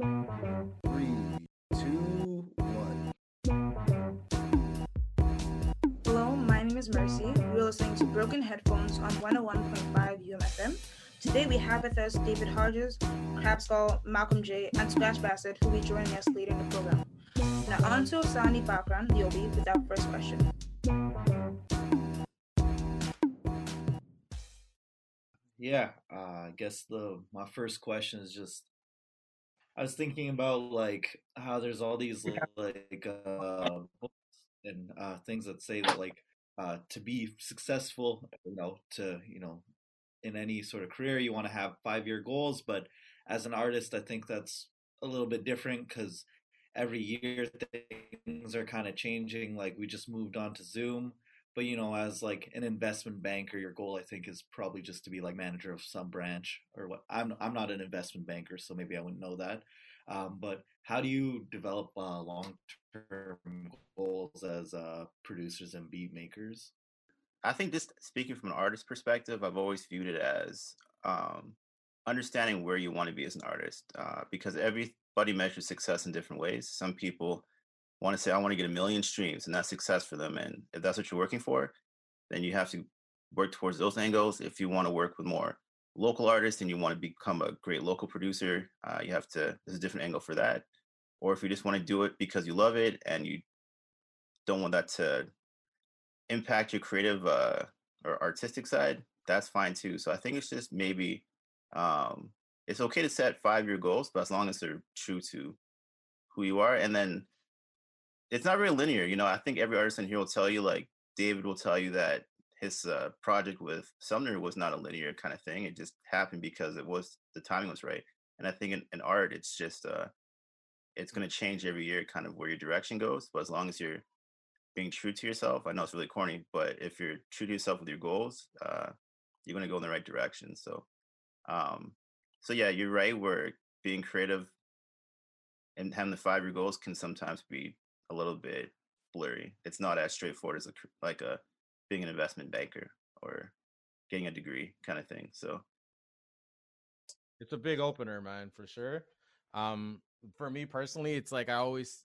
Three, two, one. Hello, my name is Mercy. You're listening to Broken Headphones on 101.5 UMFM. Today we have with us David Hodges, Crab Skull, Malcolm J, and Scratch Bastid, who will be joining us later in the program. Now on to background, the OB, with our first question. Yeah, uh, I guess the my first question is just I was thinking about like how there's all these like uh books and uh things that say that like uh to be successful, you know, to you know in any sort of career you want to have 5-year goals, but as an artist I think that's a little bit different cuz every year things are kind of changing like we just moved on to Zoom but you know as like an investment banker your goal i think is probably just to be like manager of some branch or what i'm i'm not an investment banker so maybe i wouldn't know that um, but how do you develop uh, long-term goals as uh, producers and beat makers? I think just speaking from an artist perspective i've always viewed it as um, understanding where you want to be as an artist uh, because everybody measures success in different ways. Some people want to say, I want to get a million streams, and that's success for them. And if that's what you're working for, then you have to work towards those angles. If you want to work with more local artists and you want to become a great local producer, uh, you have to, there's a different angle for that. Or if you just want to do it because you love it and you don't want that to impact your creative uh, or artistic side, that's fine too. So I think it's just maybe um, it's okay to set five year goals, but as long as they're true to who you are. And then it's not very linear. You know, I think every artist in here will tell you, like David will tell you that his uh, project with Sumner was not a linear kind of thing. It just happened because it was the timing was right. And I think in, in art, it's just uh, it's going to change every year, kind of where your direction goes. But as long as you're being true to yourself, I know it's really corny, but if you're true to yourself with your goals, uh, you're going to go in the right direction. So, um, so yeah, you're right. Where being creative and having the five year goals can sometimes be a little bit blurry. It's not as straightforward as a, like a being an investment banker or getting a degree kind of thing. So it's a big opener, man, for sure. Um, for me personally, it's like I always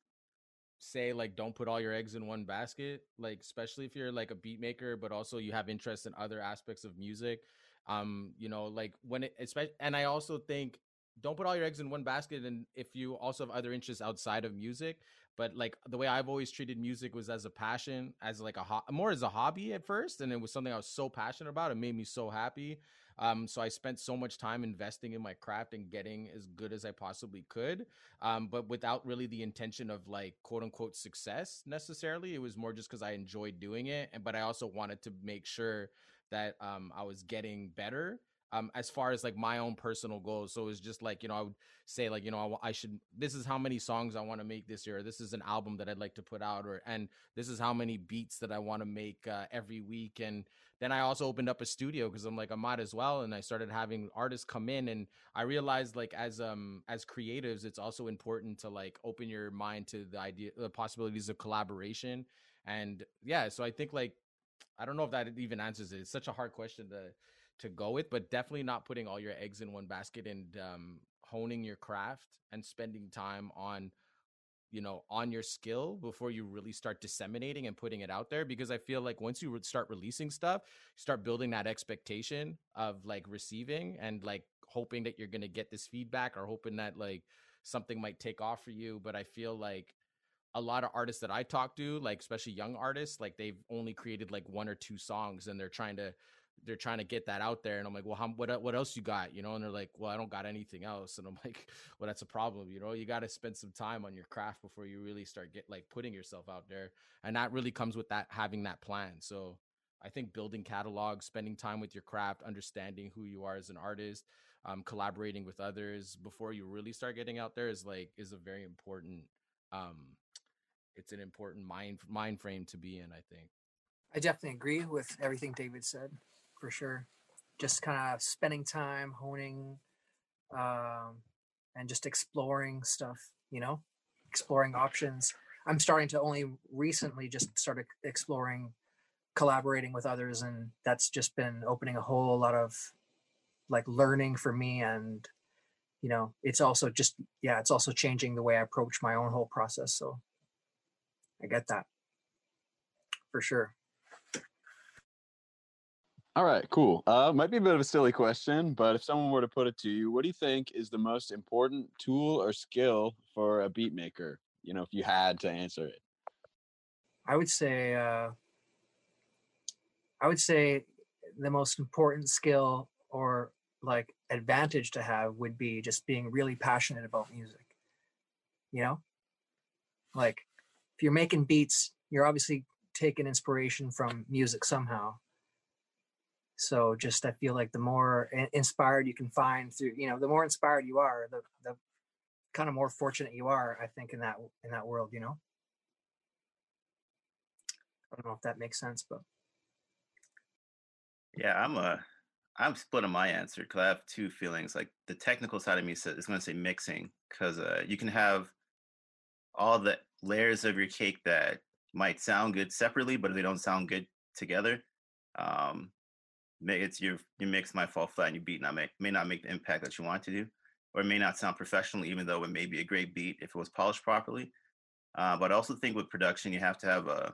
say like don't put all your eggs in one basket like especially if you're like a beat maker but also you have interest in other aspects of music um you know like when it especially and i also think don't put all your eggs in one basket and if you also have other interests outside of music but like the way I've always treated music was as a passion, as like a ho- more as a hobby at first, and it was something I was so passionate about. It made me so happy. Um, so I spent so much time investing in my craft and getting as good as I possibly could, um, but without really the intention of like quote unquote success necessarily. It was more just because I enjoyed doing it, and but I also wanted to make sure that um, I was getting better um, as far as like my own personal goals. So it's just like, you know, I would say like, you know, I, I should, this is how many songs I want to make this year. This is an album that I'd like to put out or, and this is how many beats that I want to make uh, every week. And then I also opened up a studio because I'm like, I might as well. And I started having artists come in and I realized like as, um, as creatives, it's also important to like open your mind to the idea, the possibilities of collaboration. And yeah, so I think like, I don't know if that even answers it. It's such a hard question to, to go with, but definitely not putting all your eggs in one basket and um, honing your craft and spending time on you know on your skill before you really start disseminating and putting it out there because i feel like once you start releasing stuff you start building that expectation of like receiving and like hoping that you're going to get this feedback or hoping that like something might take off for you but i feel like a lot of artists that i talk to like especially young artists like they've only created like one or two songs and they're trying to they're trying to get that out there and i'm like well how, what, what else you got? You know and they're like well i don't got anything else. And i'm like well that's a problem you know? You got to spend some time on your craft before you really start get like putting yourself out there. And that really comes with that having that plan. So i think building catalogs spending time with your craft understanding who you are as an artist um, collaborating with others before you really start getting out there is like is a very important um it's an important mind mind frame to be in i think. I definitely agree with everything David said for sure. Just kind of spending time honing um, and just exploring stuff, you know, exploring options. I'm starting to only recently just started exploring collaborating with others, and that's just been opening a whole lot of like learning for me and you know, it's also just yeah, it's also changing the way I approach my own whole process. So I get that for sure. All right, cool. Uh, might be a bit of a silly question, but if someone were to put it to you, what do you think is the most important tool or skill for a beat maker? You know, if you had to answer it. I would say uh, I would say the most important skill or like advantage to have would be just being really passionate about music. You know? Like if you're making beats, you're obviously taking inspiration from music somehow. So just I feel like the more inspired you can find through, you know, the more inspired you are, the the kind of more fortunate you are, I think, in that in that world, you know. I don't know if that makes sense, but Yeah, I'm a I'm split on my answer because I have two feelings. Like the technical side of me says is going to say mixing because uh, you can have all the layers of your cake that might sound good separately, but they don't sound good together. Um, it's your your mix might fall flat and your beat not make may not make the impact that you want to do, or it may not sound professional, even though it may be a great beat if it was polished properly. Uh, but I also think with production, you have to have a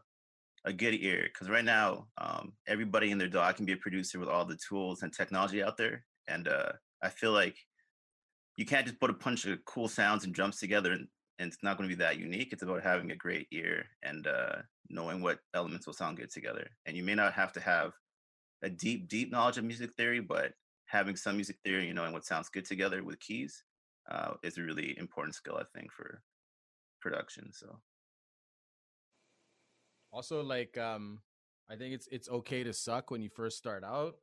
a good ear because right now um, everybody in their dog can be a producer with all the tools and technology out there and uh, i feel like you can't just put a bunch of cool sounds and drums together and, and it's not going to be that unique it's about having a great ear and uh, knowing what elements will sound good together and you may not have to have a deep deep knowledge of music theory but having some music theory and knowing what sounds good together with keys uh, is a really important skill i think for production so Also, like, um, I think it's it's okay to suck when you first start out.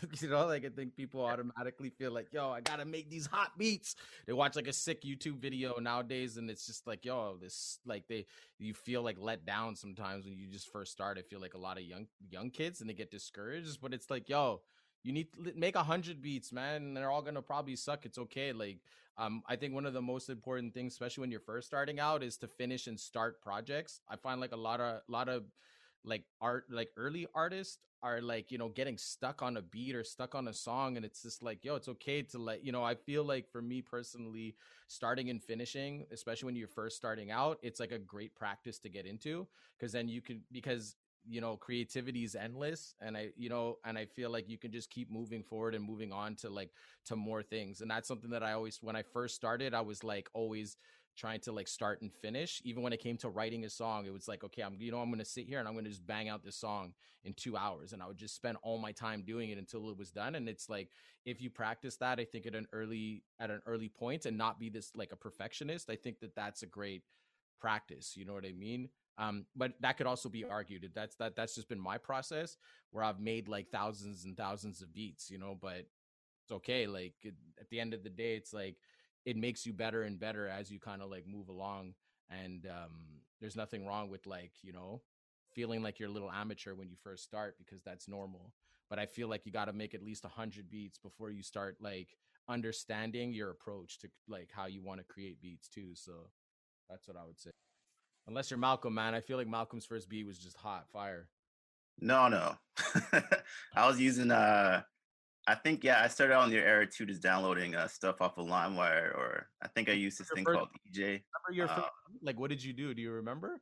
you know, like I think people automatically feel like, yo, I gotta make these hot beats. They watch like a sick YouTube video nowadays, and it's just like, yo, this like they you feel like let down sometimes when you just first start. I feel like a lot of young young kids and they get discouraged, but it's like, yo, you need to make a hundred beats, man, and they're all gonna probably suck. It's okay. Like, um, I think one of the most important things, especially when you're first starting out, is to finish and start projects. I find like a lot of a lot of like art like early artists are like you know getting stuck on a beat or stuck on a song and it's just like yo it's okay to let you know i feel like for me personally starting and finishing especially when you're first starting out it's like a great practice to get into because then you can because you know creativity is endless and i you know and i feel like you can just keep moving forward and moving on to like to more things and that's something that i always when i first started i was like always trying to like start and finish even when it came to writing a song it was like okay i'm you know i'm gonna sit here and i'm gonna just bang out this song in two hours and i would just spend all my time doing it until it was done and it's like if you practice that i think at an early at an early point and not be this like a perfectionist i think that that's a great practice you know what i mean? Um but that could also be argued that's that that's just been my process where i've made like thousands and thousands of beats you know but it's okay like at the end of the day it's like it makes you better and better as you kind of like move along and um there's nothing wrong with like you know feeling like you're a little amateur when you first start because that's normal but i feel like you got to make at least 100 beats before you start like understanding your approach to like how you want to create beats too so that's what i would say unless you're malcolm man i feel like malcolm's first beat was just hot fire No, no. I was using uh I think yeah, I started out in your era too, just downloading uh, stuff off of LimeWire, or I think I used this thing first- called eJay. remember your Uh, like what did you do do you remember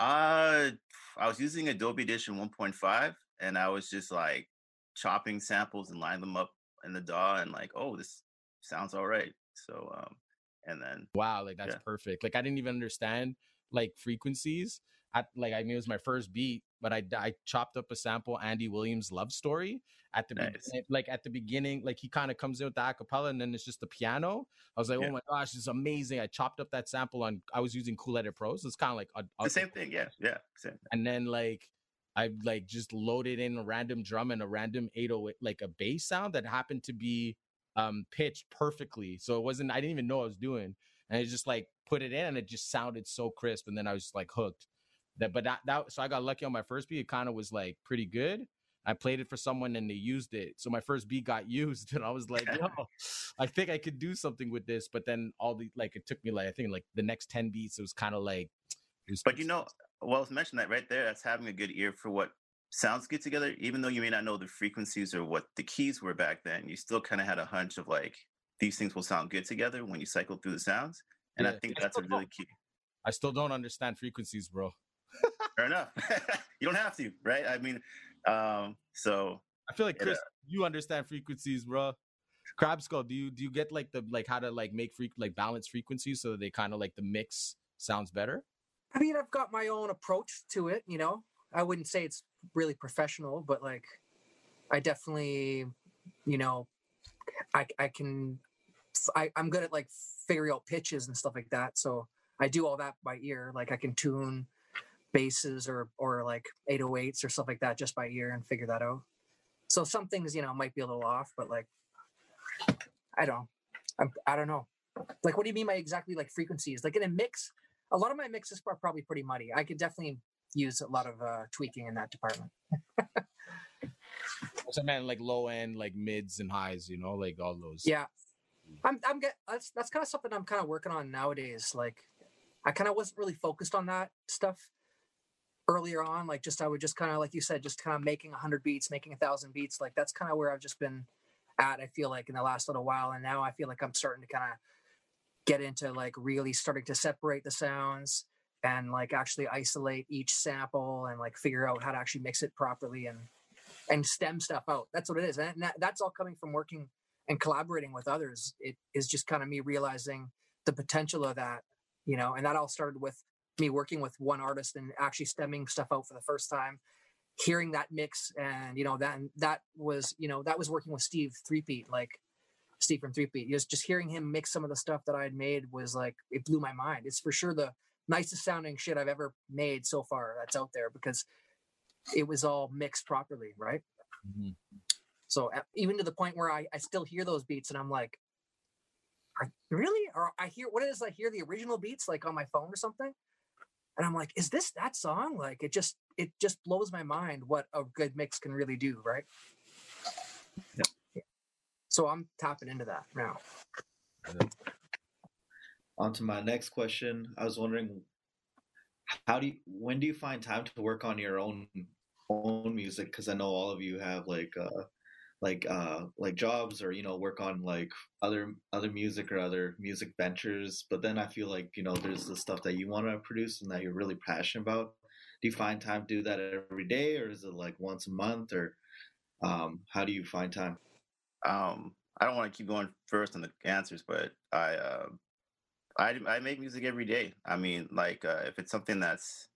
Uh, I was using Adobe Audition 1.5, and I was just like chopping samples and lining them up in the DAW, and like, oh, this sounds all right. So, um, and then wow like that's Yeah. perfect like i didn't even understand like frequencies at like i mean it was my first beat but i i chopped up a sample andy williams love story at the Nice. beginning, like at the beginning like he kind of comes in with the acapella and then it's just the piano i was like Yeah. oh my gosh this is amazing i chopped up that sample on i was using cool edit pros it's kind of like a, the same thing. Yeah, yeah, same. and then like I like just loaded in a random drum and a random 808 like a bass sound that happened to be um pitched perfectly. So it wasn't I didn't even know what I was doing. And I just like put it in and it just sounded so crisp and then I was like hooked. That but that that so I got lucky on my first beat. It kind of was like pretty good. I played it for someone and they used it. So my first beat got used and I was like, yo, I think I could do something with this. But then all the like it took me like I think like the next 10 beats, it was kind of like But you know, well, I mentioned that right there. That's having a good ear for what sounds good together, even though you may not know the frequencies or what the keys were back then. You still kind of had a hunch of like these things will sound good together when you cycle through the sounds. And I think that's a really key. I still don't understand frequencies, bro. Fair enough. you don't have to, right? I mean, um, so I feel like It, uh Chris, you understand frequencies, bro. Crab skull, do you do you get like the like how to like make freak like balance frequencies so that they kind of like the mix sounds better? I mean, I've got my own approach to it. You know, I wouldn't say it's really professional, but like, I definitely, you know, I I can, I I'm good at like figuring out pitches and stuff like that. So I do all that by ear. Like I can tune basses or or like 808s or stuff like that just by ear and figure that out. So some things, you know, might be a little off, but like, I don't, I'm, I don't know. Like, what do you mean by exactly like frequencies? Like in a mix, a lot of my mixes are probably pretty muddy. I could definitely use a lot of uh, tweaking in that department. So man, like low end, like mids and highs, you know, like all those. Yeah, I'm. I'm get. That's that's kind of something I'm kind of working on nowadays. Like, I kind of wasn't really focused on that stuff earlier on. Like, just I would just kind of like you said, just kind of making hundred beats, making a thousand beats. Like that's kind of where I've just been at. I feel like in the last little while, and now I feel like I'm starting to kind of get into like really starting to separate the sounds and like actually isolate each sample and like figure out how to actually mix it properly and and stem stuff out. That's what it is, and that, that's all coming from working and collaborating with others. It is just kind of me realizing the potential of that, you know, and that all started with me working with one artist and actually stemming stuff out for the first time, hearing that mix, and you know that that was you know that was working with Steve Threepeat, like Steve from Threepeat. Just just hearing him mix some of the stuff that I had made was like it blew my mind. It's for sure the nicest sounding shit I've ever made so far that's out there because it was all mixed properly, right? Mhm. So even to the point where I, I still hear those beats and I'm like, are, really? Or I hear what is I hear the original beats like on my phone or something, and I'm like, is this that song? Like it just it just blows my mind what a good mix can really do, right? Yeah. Yeah. So I'm tapping into that now. On to my next question. I was wondering, how do you, when do you find time to work on your own own music? Because I know all of you have like uh, like uh, like jobs or you know work on like other other music or other music ventures. But then I feel like you know there's the stuff that you want to produce and that you're really passionate about. Do you find time to do that every day, or is it like once a month, or um, how do you find time? um, I don't want to keep going first on the answers, but I, uh, I, I make music every day. I mean, like uh, if it's something that's,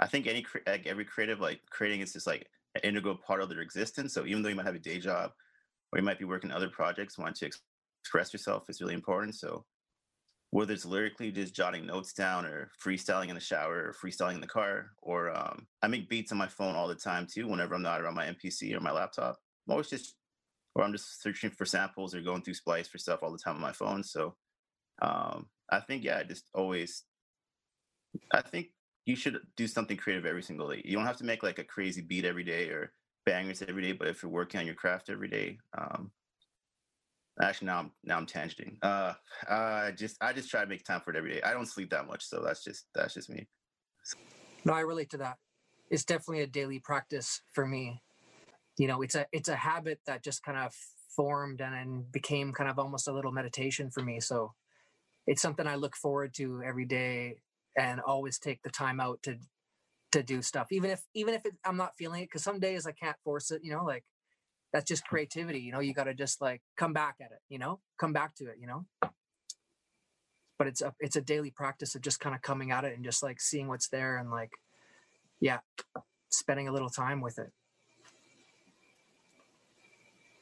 I think any like every creative like creating is just like an integral part of their existence. So even though you might have a day job, or you might be working other projects, want to ex- express yourself is really important. So whether it's lyrically just jotting notes down, or freestyling in the shower, or freestyling in the car, or um, I make beats on my phone all the time too. Whenever I'm not around my MPC or my laptop, I'm always just or I'm just searching for samples or going through Splice for stuff all the time on my phone. So um, I think, yeah, I just always, I think you should do something creative every single day. You don't have to make like a crazy beat every day or bangers every day, but if you're working on your craft every day, um, actually now I'm now I'm tangenting. Uh, I just I just try to make time for it every day. I don't sleep that much, so that's just that's just me. No, I relate to that. It's definitely a daily practice for me. You know, it's a it's a habit that just kind of formed and then became kind of almost a little meditation for me. So it's something I look forward to every day and always take the time out to to do stuff, even if even if it, I'm not feeling it. Because some days I can't force it. You know, like that's just mm. creativity. You know, you got to just like come back at it. You know, come back to it. You know. But it's a it's a daily practice of just kind of coming at it and just like seeing what's there and like, yeah, spending a little time with it.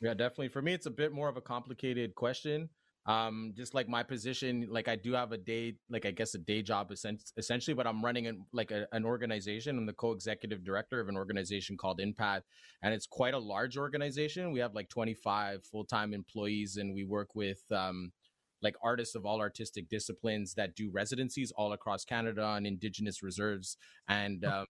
Yeah, definitely. For me, it's a bit more of a complicated question. Um, just like my position, like I do have a day, like I guess a day job essen- essentially, but I'm running an, like a, an organization. I'm the co-executive director of an organization called Impact, and it's quite a large organization. We have like 25 full-time employees, and we work with um, like artists of all artistic disciplines that do residencies all across Canada on Indigenous reserves, and um,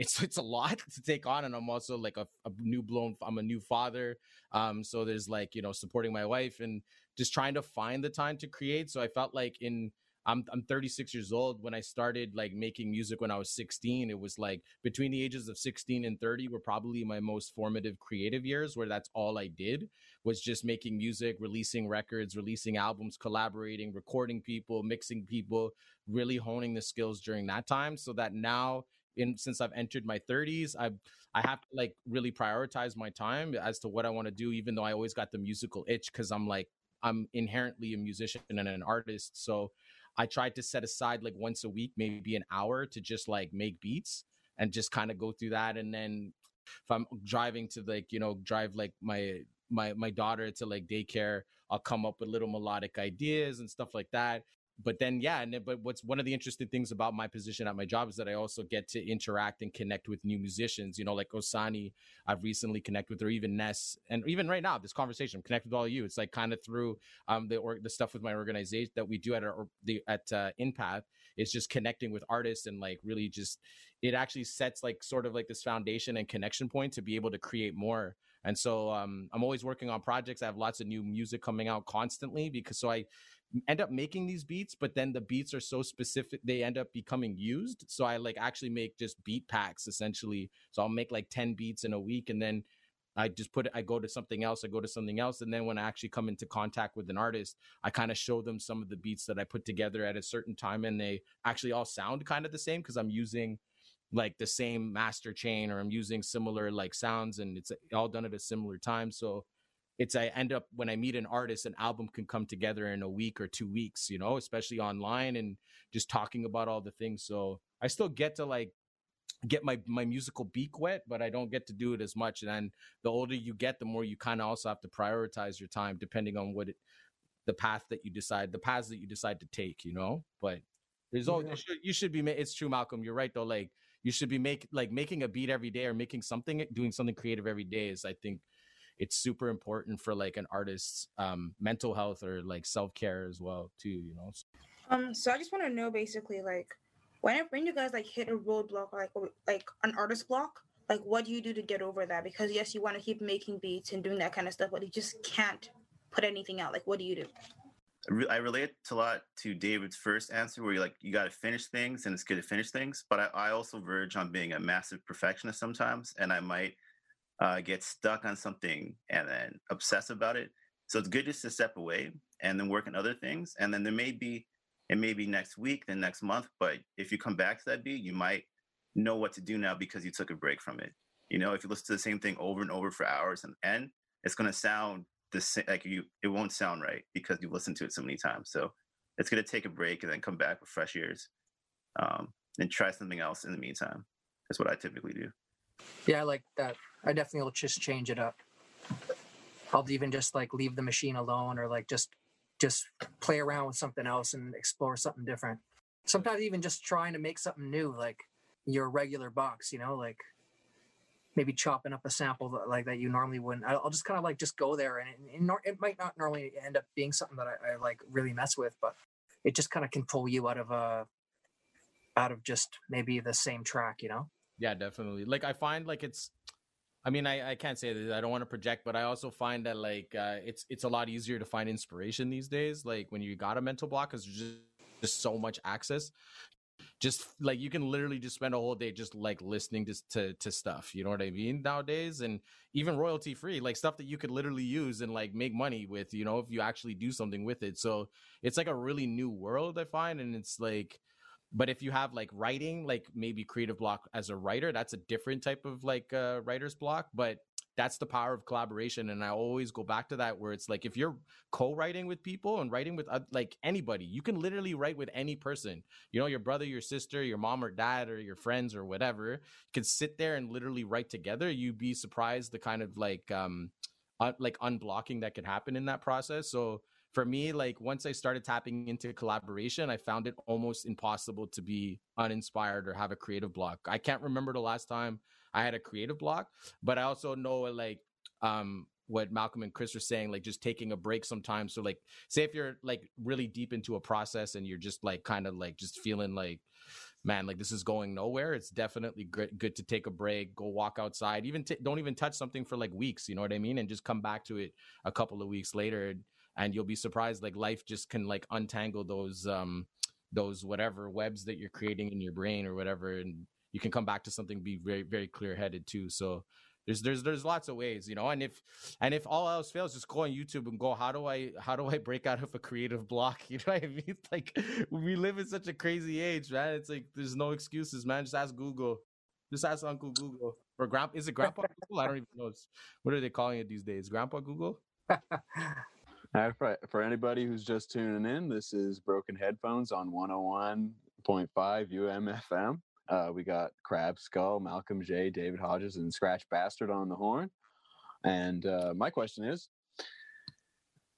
it's it's a lot to take on and i'm also like a, a new blown i'm a new father um so there's like you know supporting my wife and just trying to find the time to create so i felt like in I'm I'm 36 years old. When I started like making music when I was 16, it was like between the ages of 16 and 30 were probably my most formative creative years where that's all I did was just making music, releasing records, releasing albums, collaborating, recording people, mixing people, really honing the skills during that time so that now in since I've entered my 30s, I I have to like really prioritize my time as to what I want to do even though I always got the musical itch cuz I'm like I'm inherently a musician and an artist. So I tried to set aside like once a week, maybe an hour to just like make beats and just kind of go through that. And then if I'm driving to like, you know, drive like my my my daughter to like daycare, I'll come up with little melodic ideas and stuff like that but then yeah and but what's one of the interesting things about my position at my job is that i also get to interact and connect with new musicians you know like osani i've recently connected with or even ness and even right now this conversation connect with all of you. It's like kind of through um the or the stuff with my organization that we do at our the at uh, InPath is just connecting with artists and like really just it actually sets like sort of like this foundation and connection point to be able to create more. And so um, i'm always working on projects. I have lots of new music coming out constantly because so i end up making these beats, but then the beats are so specific they end up becoming used. So I like actually make just beat packs essentially. So I'll make like 10 beats in a week and then I just put it, I go to something else, I go to something else. And then when I actually come into contact with an artist, I kind of show them some of the beats that I put together at a certain time and they actually all sound kind of the same because I'm using like the same master chain or I'm using similar like sounds and it's eh, all done at a similar time. So it's I end up when I meet an artist, an album can come together in a week or two weeks, you know, especially online and just talking about all the things. So I still get to like get my my musical beak wet, but I don't get to do it as much. And then the older you get, the more you kind of also have to prioritize your time depending on what it the path that you decide, the paths that you decide to take, you know. But there's all yeah. you should be. It's true, Malcolm. You're right though. Like you should be make like making a beat every day or making something, doing something creative every day is I think it's super important for like an artist's um, mental health or like self care as well too. You know. Um. So I just want to know basically like when when you guys like hit a roadblock like like an artist block, like what do you do to get over that? Because yes, you want to keep making beats and doing that kind of stuff, but you just can't put anything out. Like what do you do? I relate a lot to David's first answer, where you're like, you got to finish things, and it's good to finish things. But I, I also verge on being a massive perfectionist sometimes, and I might uh, get stuck on something and then obsess about it. So it's good just to step away and then work on other things. And then there may be, it may be next week, then next month. But if you come back to that beat, you might know what to do now because you took a break from it. You know, if you listen to the same thing over and over for hours and end, it's going to sound the same, like you, it won't sound right because you've listened to it so many times. So it's going to take a break and then come back with fresh ears um, and try something else in the meantime. That's what I typically do. Yeah, I like that. I definitely will just change it up. I'll even just like leave the machine alone or like just just play around with something else and explore something different. Sometimes even just trying to make something new, like your regular box, you know, like maybe chopping up a sample that, like that you normally wouldn't. I'll just kind of like just go there, and it, it, might not normally end up being something that I, I like really mess with, but it just kind of can pull you out of a uh, out of just maybe the same track, you know. Yeah, definitely. Like I find like it's I mean, I, I can't say that I don't want to project, but I also find that like uh, it's it's a lot easier to find inspiration these days. Like when you got a mental block, because there's just, just so much access. Just like you can literally just spend a whole day just like listening to, to to stuff. You know what I mean nowadays, and even royalty free, like stuff that you could literally use and like make money with. You know, if you actually do something with it. So it's like a really new world I find, and it's like but if you have like writing like maybe creative block as a writer that's a different type of like uh, writer's block but that's the power of collaboration and i always go back to that where it's like if you're co-writing with people and writing with uh, like anybody you can literally write with any person. You know your brother your sister your mom or dad or your friends or whatever you can sit there and literally write together. You'd be surprised the kind of like um like unblocking that could happen in that process. So for me, like once I started tapping into collaboration, I found it almost impossible to be uninspired or have a creative block. I can't remember the last time I had a creative block, but I also know like um what Malcolm and Chris are saying, like just taking a break sometimes. So like say if you're like really deep into a process and you're just like kind of like just feeling like man, like this is going nowhere. It's definitely good, good to take a break, go walk outside, even t- don't even touch something for like weeks. You know what I mean? And just come back to it a couple of weeks later you'll be surprised like life just can like untangle those um those whatever webs that you're creating in your brain or whatever and you can come back to something be very very clear headed too. So there's there's there's lots of ways you know and if and if all else fails just go on youtube and go how do i how do i break out of a creative block? You know what i mean? Like we live in such a crazy age man. It's like there's no excuses man. Just ask google. Just ask uncle google or grandpa is it grandpa google? I don't even know. What are they calling it these days? Grandpa google For, for anybody who's just tuning in, this is Broken Headphones on 101.5 UMFM. Uh, we got Crab Skull, Malcolm J, David Hodges, and Scratch Bastid on the horn. And uh, my question is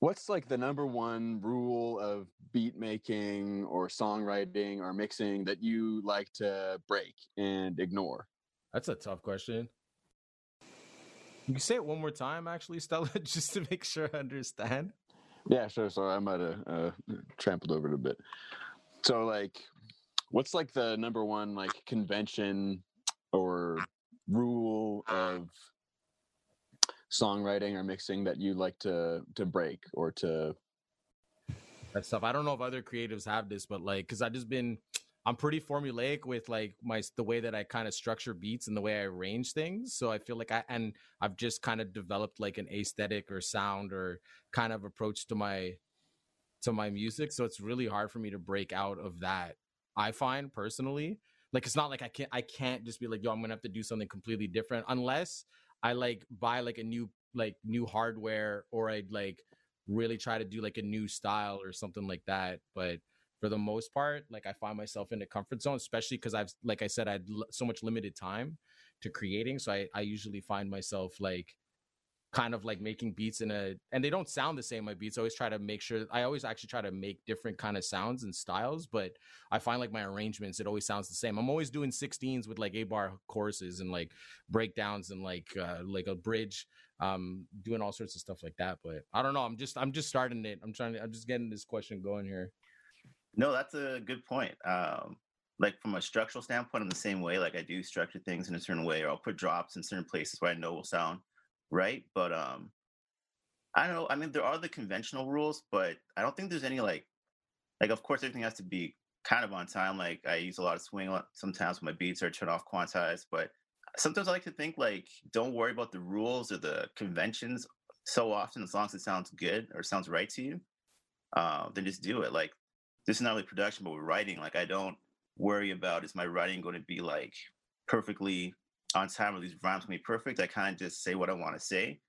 what's like the number one rule of beat making or songwriting or mixing that you like to break and ignore? that's a tough question you can say it one more time actually stella just to make sure i understand Yeah, sure. Sorry, I might have uh, trampled over it a bit. So, like, what's like the number one like convention or rule of songwriting or mixing that you like to to break or to? that stuff. I don't know if other creatives have this, but like, cause I've just been, I'm pretty formulaic with like my the way that I kind of structure beats and the way I arrange things. So I feel like I and I've just kind of developed like an aesthetic or sound or kind of approach to my to my music. So it's really hard for me to break out of that. I find personally, like it's not like I can't I can't just be like, yo, I'm gonna have to do something completely different unless I like buy like a new like new hardware or I like really try to do like a new style or something like that. But for the most part, like I find myself in a comfort zone, especially because I've, like I said, I had l- so much limited time to creating. So I, I usually find myself like kind of like making beats in a, and they don't sound the same. My beats, I always try to make sure, I always actually try to make different kind of sounds and styles, but I find like my arrangements, it always sounds the same. I'm always doing 16s with like A bar choruses and like breakdowns and like, uh, like a bridge um doing all sorts of stuff like that but i don't know i'm just i'm just starting it i'm trying to i'm just getting this question going here No, that's a good point. Um, like from a structural standpoint, I'm the same way. Like I do structure things in a certain way, or I'll put drops in certain places where I know will sound right. But um, I don't know. I mean, there are the conventional rules, but I don't think there's any like, like of course everything has to be kind of on time. Like I use a lot of swing sometimes when my beats are turned off quantized, but sometimes I like to think like don't worry about the rules or the conventions so often as long as it sounds good or sounds right to you. Uh, then just do it. Like this is not really production, but with writing, like I don't worry about is my writing going to be like perfectly on time or these rhymes going to be perfect. I kind of just say what I want to say,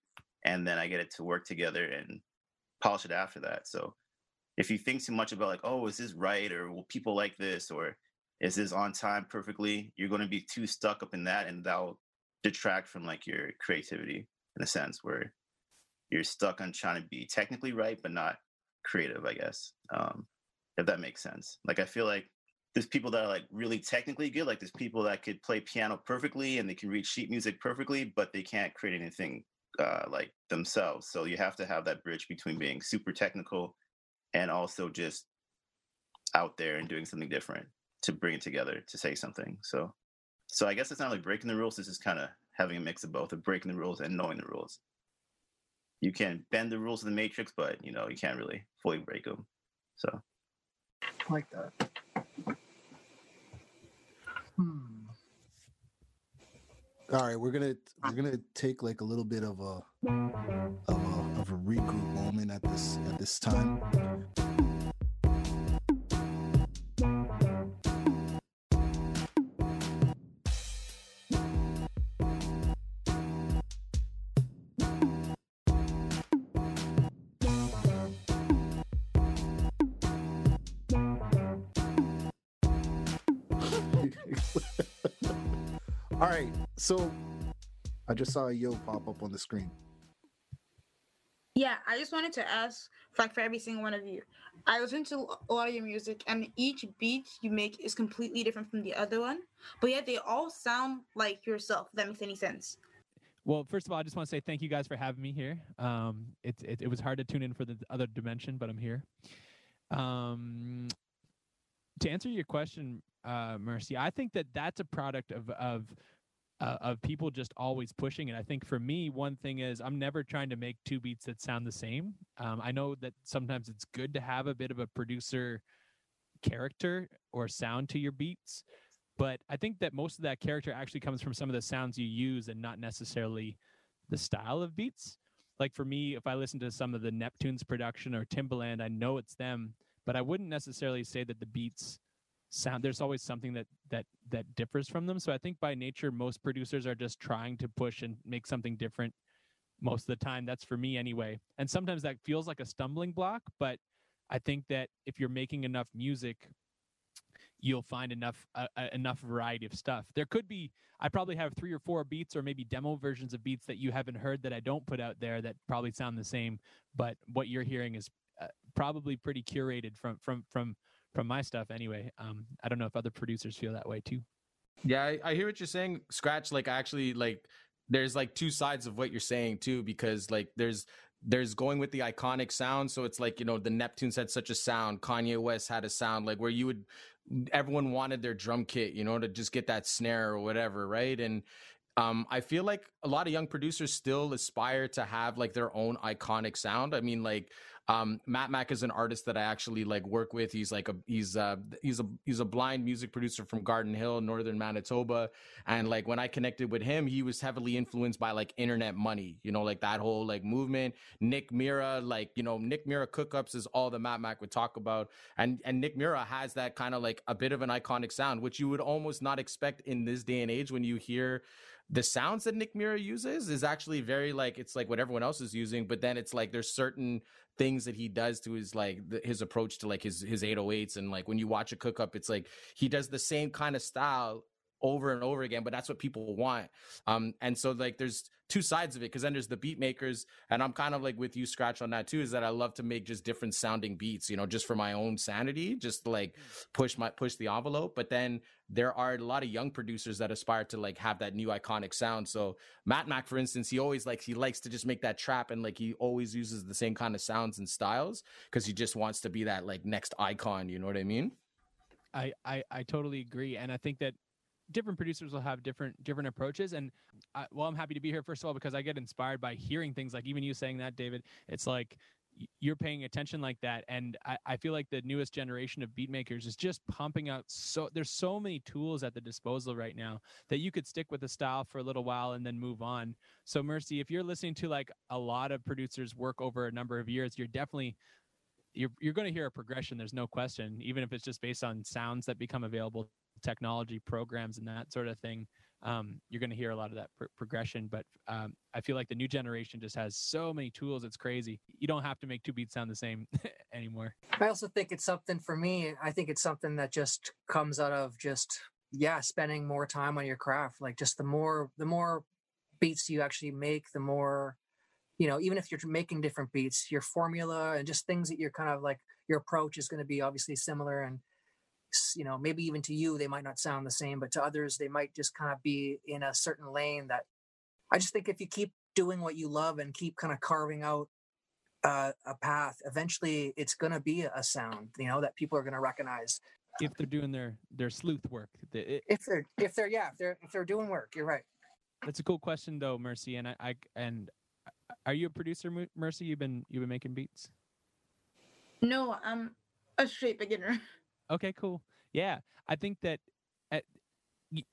and then I get it to work together and polish it after that. So if you think too much about like, oh, is this right, or will people like this, or is this on time perfectly, you're going to be too stuck up in that, and that'll detract from like your creativity in a sense where you're stuck on trying to be technically right but not creative, I guess. Um, if that makes sense. Like I feel like there's people that are like really technically good. Like there's people that could play piano perfectly and they can read sheet music perfectly, but they can't create anything uh, like themselves. So you have to have that bridge between being super technical and also just out there and doing something different to bring it together to say something. So, so I guess it's not like breaking the rules. It's just kind of having a mix of both of breaking the rules and knowing the rules. You can bend the rules of the matrix, but you know you can't really fully break them. So. Like that. Hmm. All right, we're gonna we're gonna take like a little bit of a of a, of a regroup moment at this at this time. Right, so I just saw a yo pop up on the screen. Yeah, I just wanted to ask, like, for every single one of you, I listen to a lot of your music, and each beat you make is completely different from the other one, but yet they all sound like yourself. If that makes any sense. Well, first of all, I just want to say thank you guys for having me here. Um, it, it it was hard to tune in for the other dimension, but I'm here. Um, to answer your question, uh, Mercy, I think that that's a product of of uh, of people just always pushing it. I think for me, one thing is I'm never trying to make two beats that sound the same. Um, I know that sometimes it's good to have a bit of a producer character or sound to your beats. But I think that most of that character actually comes from some of the sounds you use and not necessarily the style of beats. Like for me, if I listen to some of the Neptunes production or Timbaland, I know it's them, but I wouldn't necessarily say that the beats sound there's always something that that that differs from them. So I think by nature most producers are just trying to push and make something different most of the time. That's for me anyway. And sometimes that feels like a stumbling block, but I think that if you're making enough music, you'll find enough uh, uh, enough variety of stuff. There could be I probably have three or four beats or maybe demo versions of beats that you haven't heard that I don't put out there that probably sound the same, but what you're hearing is uh, probably pretty curated from from from from my stuff anyway. Um, I don't know if other producers feel that way too. Yeah, I, I hear what you're saying. Scratch, like actually, like there's like two sides of what you're saying too, because like there's there's going with the iconic sound. So it's like, you know, the Neptunes had such a sound. Kanye West had a sound like where you would, everyone wanted their drum kit, you know, to just get that snare or whatever. Right. And, um, I feel like a lot of young producers still aspire to have like their own iconic sound. I mean, like, um, Matt Mack is an artist that I actually like work with. He's like a he's a he's a he's a blind music producer from Garden Hill, northern Manitoba. And like when I connected with him, he was heavily influenced by like internet money, you know, like that whole like movement. Nick Mira, like, you know, Nick Mira cookups is all the Matt Mack would talk about. And and Nick Mira has that kind of like a bit of an iconic sound, which you would almost not expect in this day and age when you hear the sounds that Nick Mira uses is actually very like it's like what everyone else is using, but then it's like there's certain things that he does to his like the, his approach to like his his 808s and like when you watch a cook up it's like he does the same kind of style over and over again but that's what people want. Um and so like there's two sides of it because then there's the beat makers and i'm kind of like with you scratch on that too is that i love to make just different sounding beats you know just for my own sanity just like push my push the envelope but then there are a lot of young producers that aspire to like have that new iconic sound so matt mack for instance he always like he likes to just make that trap and like he always uses the same kind of sounds and styles because he just wants to be that like next icon you know what i mean? I, I I totally agree, and I think that different producers will have different different approaches. And I, well i'm happy to be here first of all because i get inspired by hearing things like even you saying that david. It's like you're paying attention like that. And I, I feel like the newest generation of beat makers is just pumping out so there's so many tools at the disposal right now that you could stick with a style for a little while and then move on. So mercy if you're listening to like a lot of producers work over a number of years you're definitely you're you're going to hear a progression there's no question even if it's just based on sounds that become available technology programs and that sort of thing um, you're going to hear a lot of that pr- progression but um, i feel like the new generation just has so many tools it's crazy you don't have to make two beats sound the same anymore I also think it's something for me. I think it's something that just comes out of just yeah, spending more time on your craft. Like just the more the more beats you actually make, the more you know. Even if you're making different beats, your formula and just things that you're kind of like your approach is going to be obviously similar. And you know, maybe even to you they might not sound the same, but to others they might just kind of be in a certain lane. That I just think if you keep doing what you love and keep kind of carving out uh, a path, eventually it's going to be a sound, you know, that people are going to recognize. if they're doing their their sleuth work the, it, If they're, if they're, yeah, if they're, if they're doing work, you're right. that's a cool question though mercy and i, I and are you a producer mercy you've been you've been making beats No, I'm a straight beginner. Okay, cool. Yeah, I think that at,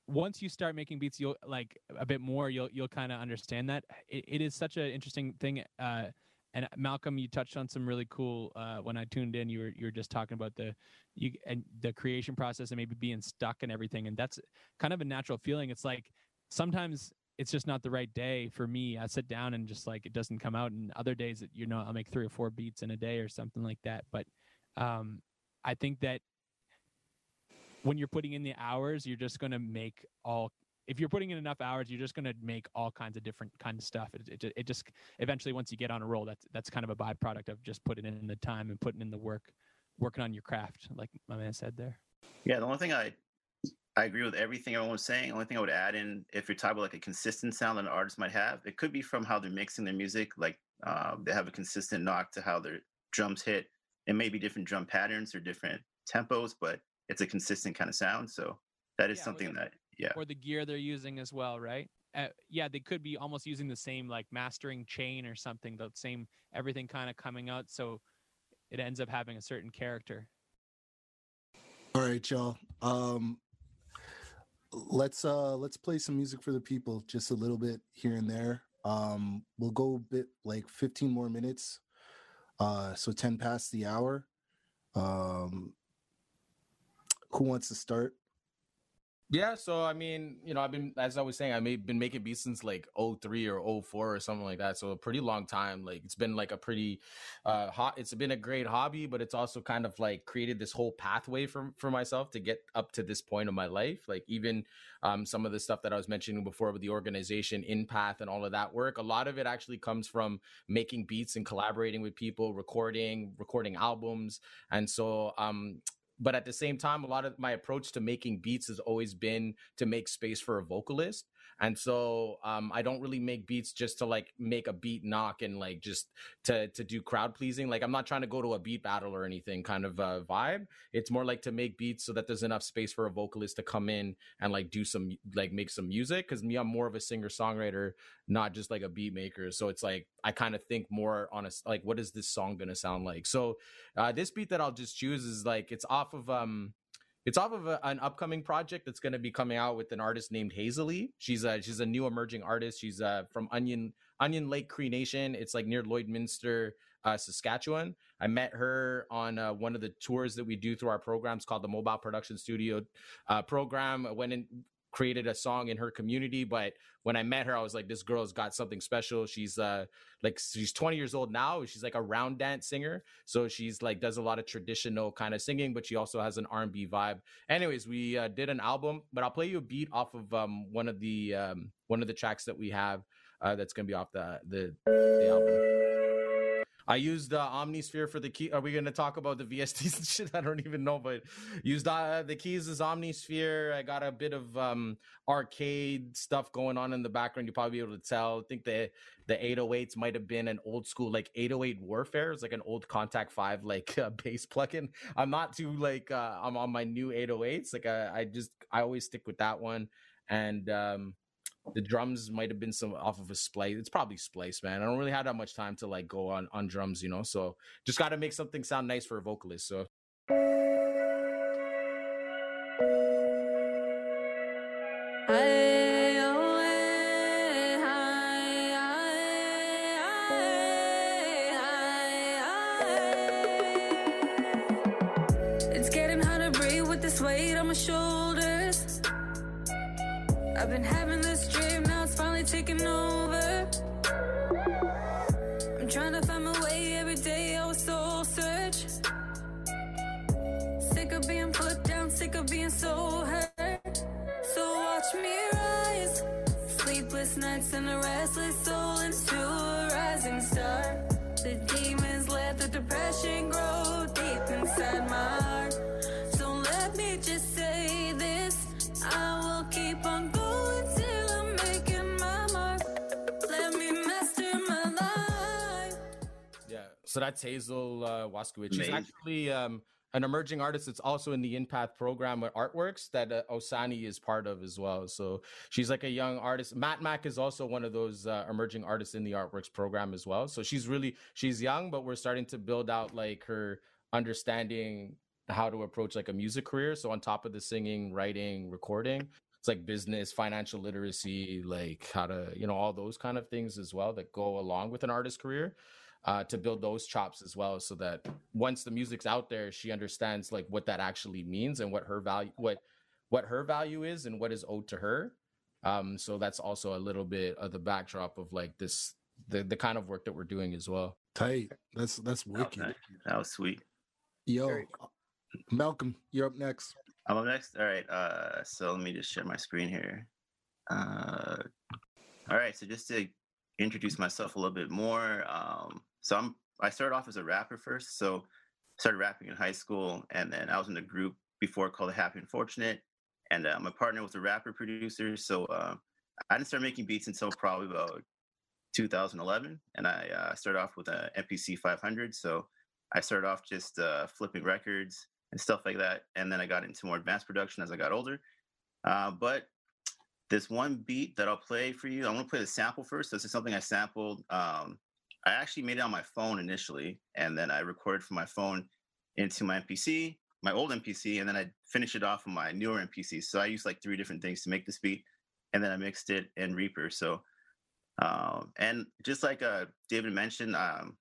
once you start making beats, you'll like a bit more. You'll you'll kind of understand that it, it is such an interesting thing. Uh, and Malcolm, you touched on some really cool. Uh, when I tuned in, you were you were just talking about the you and the creation process and maybe being stuck and everything. And that's kind of a natural feeling. It's like sometimes it's just not the right day for me. I sit down and just like it doesn't come out. And other days, that, you know, I'll make three or four beats in a day or something like that. But um, I think that when you're putting in the hours, you're just going to make all. If you're putting in enough hours, you're just going to make all kinds of different kind of stuff. It, it, it just eventually, once you get on a roll, that's that's kind of a byproduct of just putting in the time and putting in the work, working on your craft, like my man said there. Yeah, the only thing I I agree with everything everyone was saying. Only thing I would add in, if you're talking about like a consistent sound that an artist might have, it could be from how they're mixing their music. Like uh, they have a consistent knock to how their drums hit. It may be different drum patterns or different tempos, but it's a consistent kind of sound. So that is Yeah, something that yeah. Or the gear they're using as well, right? Uh, yeah, they could be almost using the same like mastering chain or something. The same everything kind of coming out, so it ends up having a certain character. All right, y'all. Um, let's uh let's play some music for the people, just a little bit here and there. Um, we'll go a bit like 15 more minutes. Uh, so 10 past the hour. Um, who wants to start? Yeah, so I mean, you know, I've been as I was saying, I have been making beats since like 03 or 04 or something like that. So a pretty long time. Like it's been like a pretty uh hot it's been a great hobby, but it's also kind of like created this whole pathway for for myself to get up to this point of my life. Like even um some of the stuff that I was mentioning before with the organization in path and all of that work, a lot of it actually comes from making beats and collaborating with people, recording, recording albums. And so um but at the same time a lot of my approach to making beats has always been to make space for a vocalist and so um, I don't really make beats just to like make a beat knock and like just to to do crowd pleasing. Like I'm not trying to go to a beat battle or anything kind of uh, vibe. It's more like to make beats so that there's enough space for a vocalist to come in and like do some like make some music. Because me, I'm more of a singer songwriter, not just like a beat maker. So it's like I kind of think more on a like what is this song gonna sound like. So uh, this beat that I'll just choose is like it's off of um it's off of a, an upcoming project that's going to be coming out with an artist named Hazely. She's a she's a new emerging artist. She's uh, from Onion Onion Lake Cree Nation. It's like near Lloydminster, uh, Saskatchewan. I met her on uh, one of the tours that we do through our programs called the Mobile Production Studio uh, program. Went in created a song in her community but when i met her i was like this girl's got something special. She's uh like she's 20 years old now. She's like a round dance singer. So she's like does a lot of traditional kind of singing but she also has an r&b vibe. Anyways we uh, did an album but i'll play you a beat off of um one of the um one of the tracks that we have uh that's gonna be off the the, the album I used the Omnisphere for the key. Are we going to talk about the VSTs and shit? I don't even know, but used uh, the keys as Omnisphere. I got a bit of um, arcade stuff going on in the background. You'll probably be able to tell. I think the the 808s might have been an old school like 808 Warfare. It's like an old Kontakt Five like uh, bass plugin. I'm not too like uh, I'm on my new 808s. Like I, I just I always stick with that one. And um, the drums might have been some off of a splice. It's probably splice, man. I don't really have that much time to like go on on drums, you know. So just got to make something sound nice for a vocalist. So. Sick of being so hurt. So watch me rise. Sleepless nights and a restless soul into a rising star. The demons let the depression grow deep inside my heart. So let me just say this. I will keep on going till I'm making my mark. Let me master my life. Yeah. So that's Hazel uh, Waskowicz. She's actually um, an emerging artist that's also in the InPath program with Artworks that uh, Osani is part of as well. So she's like a young artist. Matt Mac is also one of those uh, emerging artists in the Artworks program as well. So she's really she's young, but we're starting to build out like her understanding how to approach like a music career. So on top of the singing, writing, recording, it's like business, financial literacy, like how to, you know, all those kind of things as well that go along with an artist career uh, to build those chops as well so that once the music's out there she understands like what that actually means and what her value what what her value is and what is owed to her um so that's also a little bit of the backdrop of like this the the kind of work that we're doing as well Tight. That's that's That was, wicked. nice. That was sweet. Yo, Very Malcolm, you're up next. I'm up next. All right. Uh, so let me just share my screen here. Uh, all right. So just to introduce myself a little bit more, um, so I'm I started off as a rapper first. So started rapping in high school, and then I was in a group before called the Happy and Fortunate, and uh, my partner was a rapper producer. So uh, I didn't start making beats until probably about 2011, and I uh, started off with an MPC 500. So I started off just uh, flipping records and stuff like that. And then I got into more advanced production as I got older. Uh, but this one beat that I'll play for you, I want to play the sample first. This is something I sampled. Um, I actually made it on my phone initially, and then I recorded from my phone into my MPC. my old MPC, and then I finish it off on my newer MPC. So I used like three different things to make this beat, and then I mixed it in Reaper. So, um, and just like uh, David mentioned, um,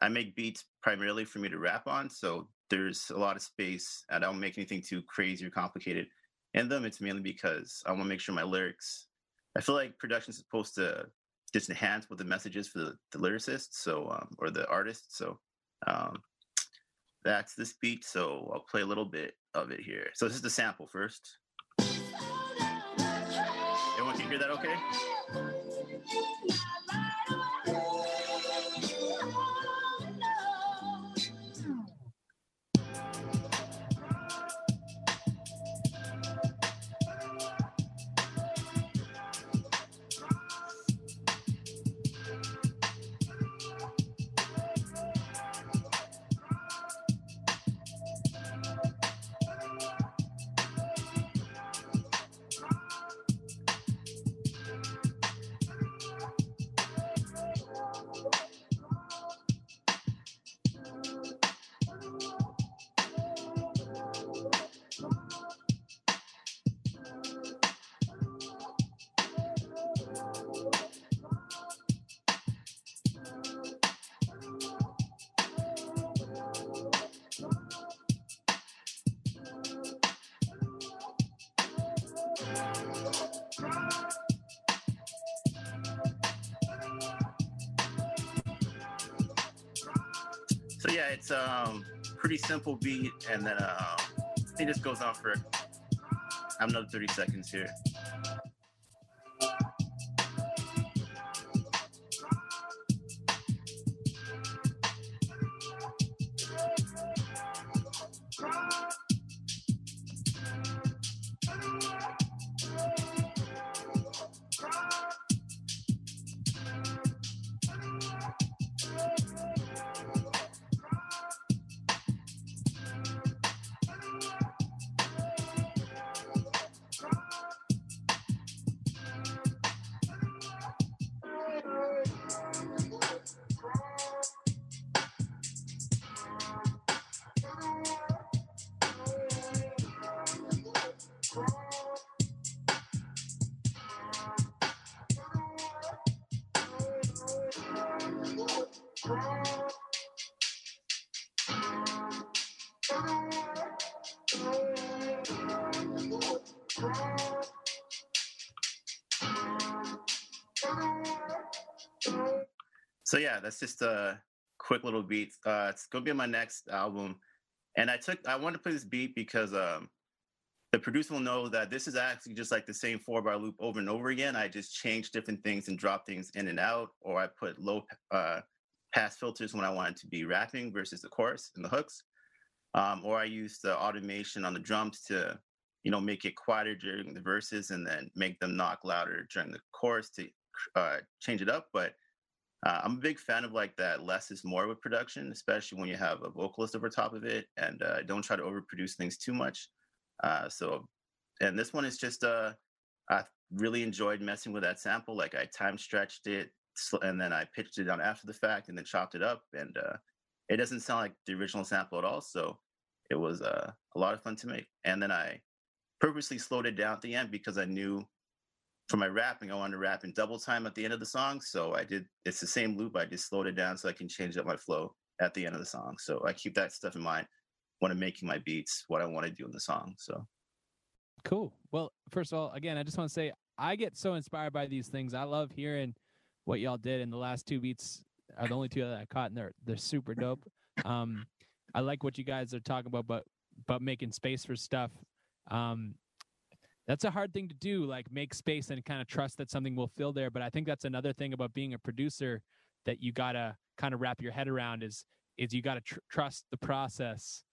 I make beats primarily for me to rap on. So there's a lot of space. I don't make anything too crazy or complicated in them. It's mainly because I want to make sure my lyrics. I feel like production is supposed to just enhance what the message is for the, the lyricist, so um, or the artist. So um, that's this beat. So I'll play a little bit of it here. So this is the sample first. Everyone can hear that okay? Simple beat, and then uh, it just goes on for another 30 seconds here. So yeah, that's just a quick little beat. Uh, it's gonna be on my next album, and I took I wanted to play this beat because um, the producer will know that this is actually just like the same four bar loop over and over again. I just change different things and drop things in and out, or I put low uh, pass filters when I wanted to be rapping versus the chorus and the hooks, um, or I use the automation on the drums to you know make it quieter during the verses and then make them knock louder during the chorus to uh, change it up, but uh, I'm a big fan of like that less is more with production, especially when you have a vocalist over top of it, and uh, don't try to overproduce things too much. Uh, so, and this one is just uh, I really enjoyed messing with that sample. Like I time stretched it, and then I pitched it down after the fact, and then chopped it up, and uh, it doesn't sound like the original sample at all. So it was uh, a lot of fun to make. And then I purposely slowed it down at the end because I knew for my rapping, I wanted to rap in double time at the end of the song. So I did, it's the same loop. I just slowed it down so I can change up my flow at the end of the song. So I keep that stuff in mind when I'm making my beats, what I want to do in the song. So Cool. Well, first of all, again, I just want to say I get so inspired by these things. I love hearing what y'all did, and the last two beats are the only two that I caught, and they're they're super dope. Um, I like what you guys are talking about, but but making space for stuff. Um, that's a hard thing to do, like make space and kind of trust that something will fill there. But I think that's another thing about being a producer that you gotta kind of wrap your head around is is you gotta tr- trust the process,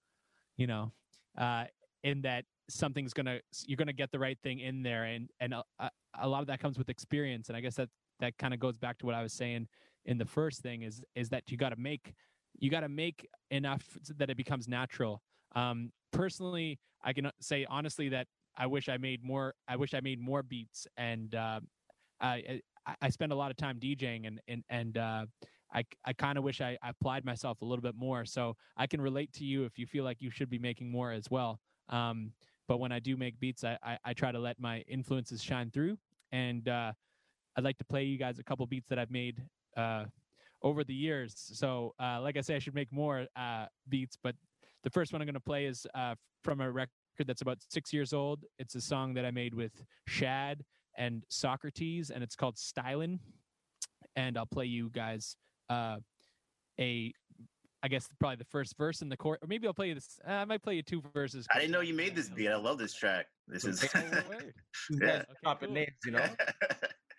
you know, uh, in that something's gonna you're gonna get the right thing in there, and and a, a lot of that comes with experience. And I guess that that kind of goes back to what I was saying in the first thing is is that you got to make you got to make enough that it becomes natural. Um, personally, I can say honestly that I wish I made more. I wish I made more beats, and uh, I, I I spend a lot of time DJing, and and and uh, I I kind of wish I, I applied myself a little bit more. So I can relate to you if you feel like you should be making more as well. Um, but when I do make beats, I, I I try to let my influences shine through, and uh, I'd like to play you guys a couple beats that I've made uh, over the years. So, uh, like I say, I should make more uh, beats, but the first one I'm going to play is uh, from a record that's about six years old. It's a song that I made with Shad and Socrates, and it's called Stylin'. And I'll play you guys uh, a, I guess probably the first verse in the chorus, or maybe I'll play you this. Uh, I might play you two verses. I didn't know you made this beat. I love this track. This is yeah. Okay, cool. names, you know.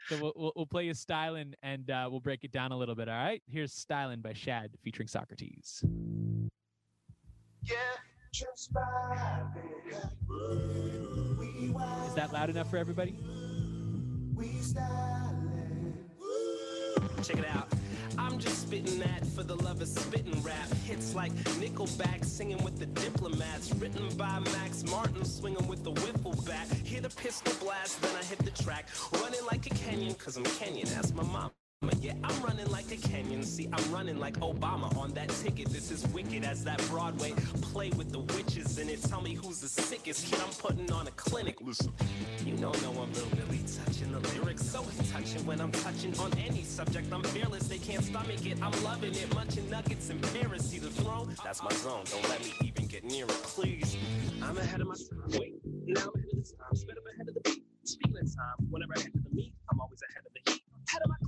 So we'll, we'll, we'll play you Stylin' and uh, we'll break it down a little bit. All right. Here's Stylin' by Shad featuring Socrates. Is that loud enough for everybody? Check it out. I'm just spitting that for the love of spitting rap. Hits like Nickelback singing with the diplomats. Written by Max Martin, swinging with the wiffle bat. Hear the pistol blast, then I hit the track. Running like a Kenyan, cause I'm Kenyan. Ask my mom. Yeah, I'm running like a Kenyan. See, I'm running like Obama on that ticket. This is wicked as that Broadway play with the witches in it. Tell me who's the sickest kid. I'm putting on a clinic. Listen, you know no one will really touching the lyrics. So it's touching when I'm touching on any subject. I'm fearless. They can't stomach it. I'm loving it. Munching nuggets in Paris. See the throne? That's my zone. Don't let me even get near it, please. I'm ahead of my time. Wait, now I'm ahead of the time. Spit up ahead of the beat. Speaking of time, whenever I enter the meet, I'm always ahead of the heat.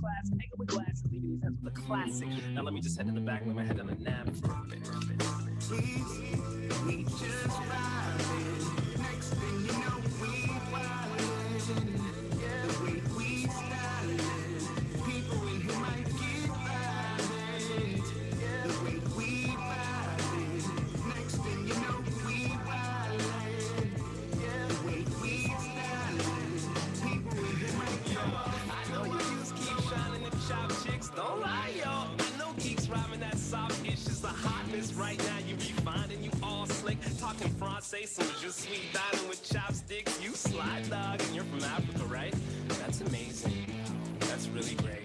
Class, hanging with glasses, leaving these heads with a classic. Now let me just head to the back, lay my head on a nap for a bit. I Talking Francais, so just sweet dining with chopsticks. You slide dog and you're from Africa, right? That's amazing. That's really great.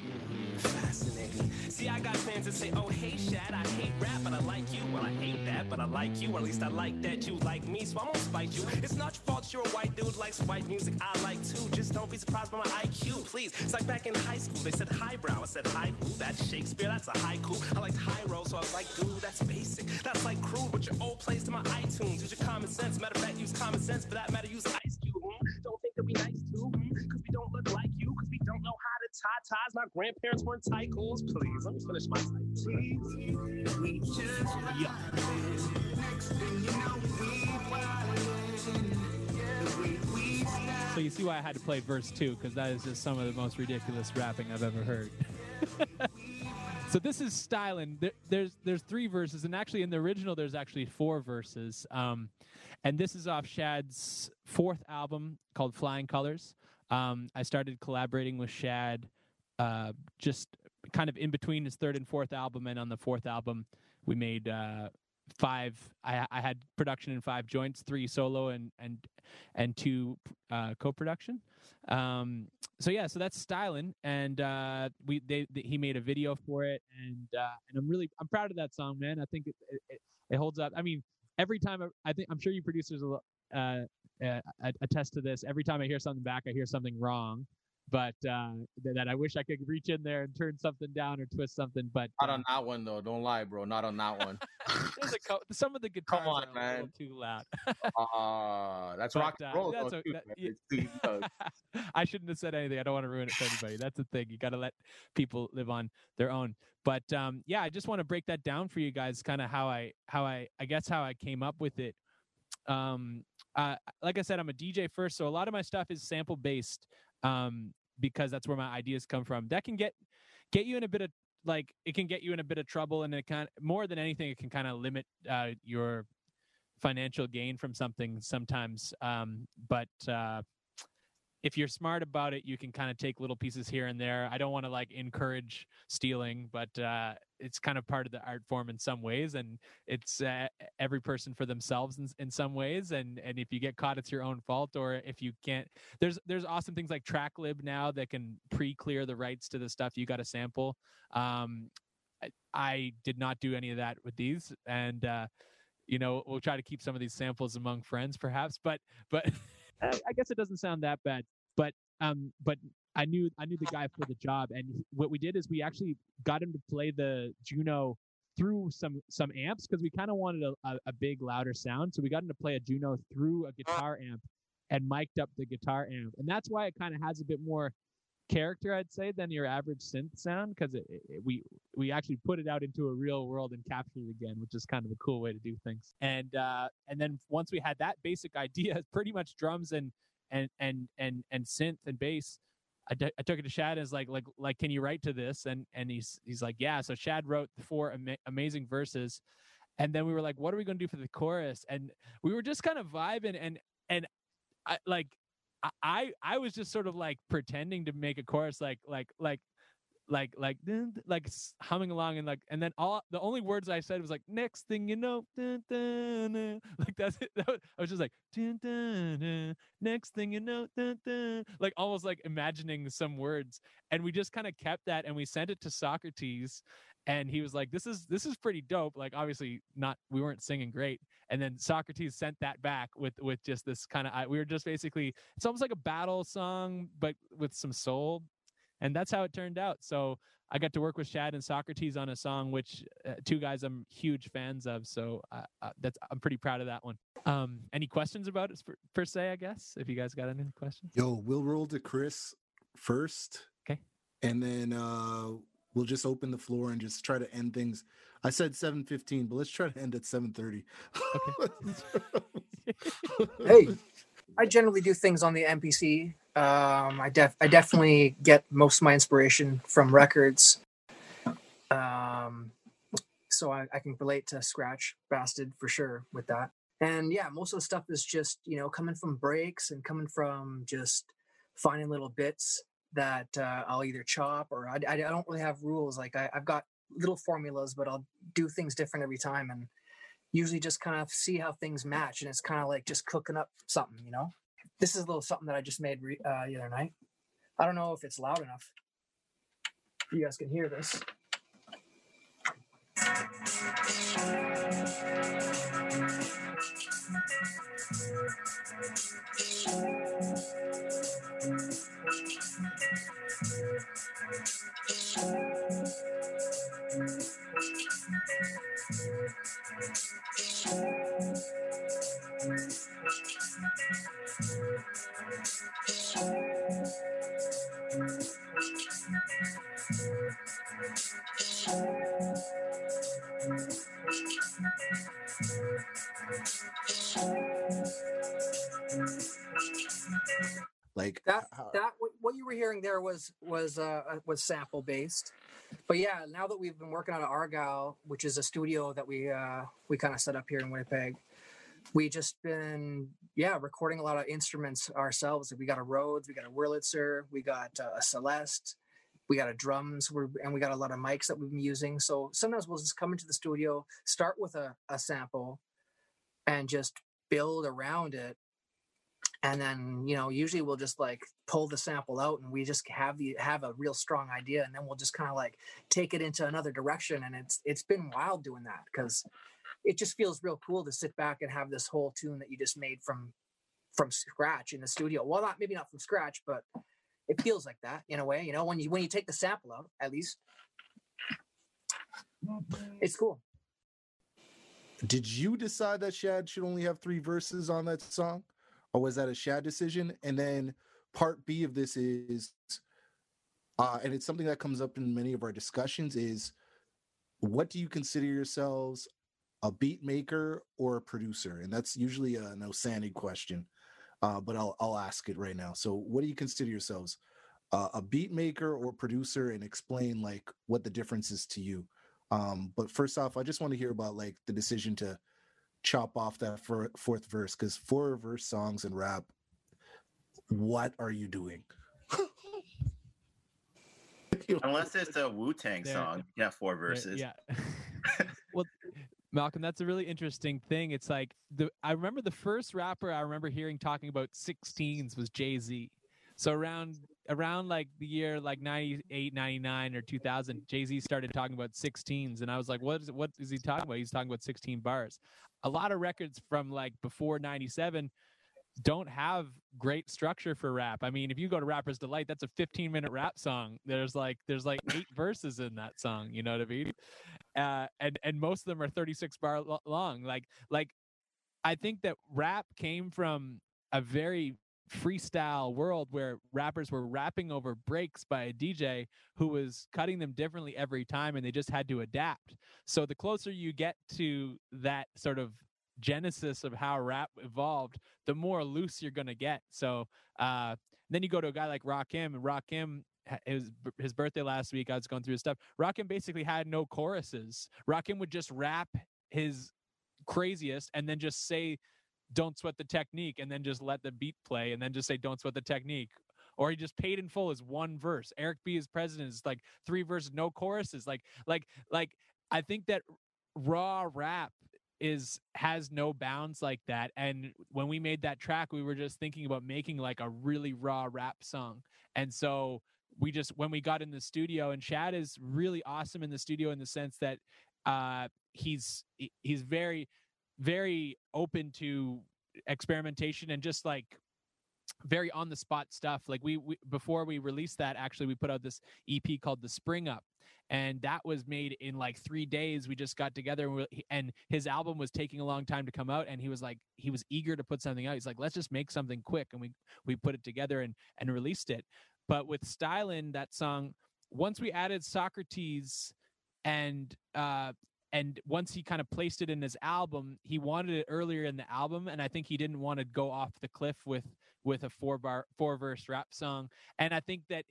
See, I got fans that say, oh, hey, Shad, I hate rap, but I like you. Well, I hate that, but I like you. Or at least I like that you like me, so I won't spite you. It's not your fault you're a white dude, likes white music. I like too. Just don't be surprised by my IQ, please. It's like back in high school, they said highbrow. I said who? That's Shakespeare, that's a haiku. I liked high roll, so I was like, dude, that's basic. That's like crude, but your old plays to my iTunes. Use your common sense. Matter of fact, use common sense. For that matter, use Ice Cube. Hmm? Don't think that we nice too, hmm? Cause we don't look like you, cause we don't know how ties. My grandparents weren't tycoons. Please, let me finish my Yeah. So you see why I had to play verse two because that is just some of the most ridiculous rapping I've ever heard. so this is Stylin'. There, there's there's three verses, and actually in the original there's actually four verses. Um, and this is off Shad's fourth album called Flying Colors. Um, I started collaborating with Shad uh, just kind of in between his third and fourth album, and on the fourth album we made uh, five. I, I had production in five joints, three solo and and and two uh, co-production. Um, so yeah, so that's Stylin', and uh, we they, they he made a video for it, and uh, and I'm really I'm proud of that song, man. I think it it, it holds up. I mean, every time I, I think I'm sure you producers uh, uh, attest to this. Every time I hear something back, I hear something wrong. But uh, th- that I wish I could reach in there and turn something down or twist something. But Not uh, on that one though. Don't lie, bro. Not on that one. there's a co- some of the guitars Come on, are a man. little too loud. Ah, that's But, rock and uh, roll that's though, o- too, that- yeah. It's too young. I shouldn't have said anything. I don't want to ruin it for anybody. That's the thing. You got to let people live on their own. But um, yeah, I just want to break that down for you guys. Kind of how I how I I guess how I came up with it. Um, uh, like I said, I'm a DJ first, so a lot of my stuff is sample based. Um, because that's where my ideas come from. That can get get you in a bit of like it can get you in a bit of trouble, and it kind more than anything, it can kind of limit uh, your financial gain from something sometimes. Um, but uh, if you're smart about it, you can kind of take little pieces here and there. I don't want to like encourage stealing, but uh, it's kind of part of the art form in some ways, and it's uh, every person for themselves in, in some ways. And and if you get caught, it's your own fault. Or if you can't, there's there's awesome things like TrackLib now that can pre-clear the rights to the stuff you got to sample. Um, I, I did not do any of that with these, and uh, you know we'll try to keep some of these samples among friends, perhaps. But but I I guess it doesn't sound that bad. But um, but I knew I knew the guy for the job, and what we did is we actually got him to play the Juno through some some amps because we kind of wanted a, a, a big louder sound. So we got him to play a Juno through a guitar amp and mic'd up the guitar amp, and that's why it kind of has a bit more character, I'd say, than your average synth sound because it, it, we we actually put it out into a real world and captured it again, which is kind of a cool way to do things. And uh, and then once we had that basic idea, pretty much drums and and and and and synth and bass. I, d- I took it to Shad was like like like can you write to this and and he's he's like yeah so Shad wrote four ama- amazing verses and then we were like what are we going to do for the chorus and we were just kind of vibing and and I like I- I was just sort of like pretending to make a chorus like like like like like like humming along and like and then all the only words I said was like next thing you know dun, dun, dun. like that's it. That was, I was just like dun, dun, dun, next thing you know dun, dun, like almost like imagining some words. And we just kind of kept that and we sent it to Socrates and he was like this is this is pretty dope like obviously not we weren't singing great and then Socrates sent that back with with just this kind of we were just basically it's almost like a battle song but with some soul and that's how it turned out so i got to work with shad and socrates on a song which uh, two guys i'm huge fans of so uh, uh, that's i'm pretty proud of that one um any questions about it per, per se i guess if you guys got any questions Yo, we'll roll to Chris first. Okay. And then uh we'll just open the floor and just try to end things. I said 7:15, but let's try to end at 7:30. Hey, I generally do things on the MPC. Um, I def I definitely get most of my inspiration from records. Um, so I, I can relate to Scratch Bastid for sure with that. And yeah, most of the stuff is just you know coming from breaks and coming from just finding little bits that uh, I'll either chop or I, I don't really have rules. Like I, I've got little formulas, but I'll do things different every time and usually just kind of see how things match. And it's kind of like just cooking up something, you know. This is a little something that I just made re- uh, the other night. I don't know if it's loud enough. You guys can hear this. There was was uh uh, was sample based. But yeah now that we've been working out of argyle which is a studio that we uh we kind of set up here in winnipeg we just been yeah recording a lot of instruments ourselves. We got a rhodes we got a wurlitzer we got uh, a celeste we got a drums and we got a lot of mics that we've been using. So sometimes we'll just come into the studio start with a, a sample and just build around it and then you know usually we'll just like pull the sample out and we just have the have a real strong idea and then we'll just kind of like take it into another direction and it's it's been wild doing that because it just feels real cool to sit back and have this whole tune that you just made from from scratch in the studio. Well not maybe not from scratch but it feels like that in a way you know when you when you take the sample out at least. It's cool. Did you decide that Shad should only have three verses on that song? Or was that a Shad decision? And then part B of this is uh and it's something that comes up in many of our discussions is what do you consider yourselves a beat maker or a producer? And that's usually an Osani question. Uh, but I'll I'll ask it right now. So what do you consider yourselves? Uh, a beat maker or producer and explain like what the difference is to you. Um, but first off, I just want to hear about like the decision to chop off that fir- fourth verse because four verse songs and rap. What are you doing? Unless it's a Wu Tang There- song, yeah, four verses. Yeah. well, Malcolm, that's a really interesting thing. It's like the I remember the first rapper I remember hearing talking about 16s was Jay Z. So around around like the year like 98, 99 or 2000, Jay-Z started talking about 16s and I was like, what is what is he talking about? He's talking about 16 bars. A lot of records from like before 97 don't have great structure for rap. I mean, if you go to Rapper's Delight, that's a 15 minute rap song. There's like there's like eight verses in that song. You know what I mean? Uh, and and most of them are 36 bar long. Like like I think that rap came from a very freestyle world where rappers were rapping over breaks by a DJ who was cutting them differently every time and they just had to adapt. So the closer you get to that sort of genesis of how rap evolved, the more loose you're going to get. So uh, then you go to a guy like Rakim, and Rakim, b- his birthday last week. I was going through his stuff. Rakim basically had no choruses. Rakim would just rap his craziest and then just say, "Don't sweat the technique," and then just let the beat play, and then just say, "Don't sweat the technique." Or he just paid in full is one verse. Eric B is president is like three verses, no choruses. Like, like, like. I think that raw rap is has no bounds like that and when we made that track we were just thinking about making like a really raw rap song and so we just when we got in the studio and Shad is really awesome in the studio in the sense that uh he's he's very very open to experimentation and just like very on the spot stuff. Like we, we before we released that actually we put out this ep called the spring up and that was made in like three days. We just got together and, we, and his album was taking a long time to come out and he was like he was eager to put something out. He's like let's just make something quick and we we put it together and and released it. But with stylin that song once we added socrates and uh and once he kind of placed it in his album he wanted it earlier in the album and i think he didn't want to go off the cliff with with a four bar four verse rap song. And i think that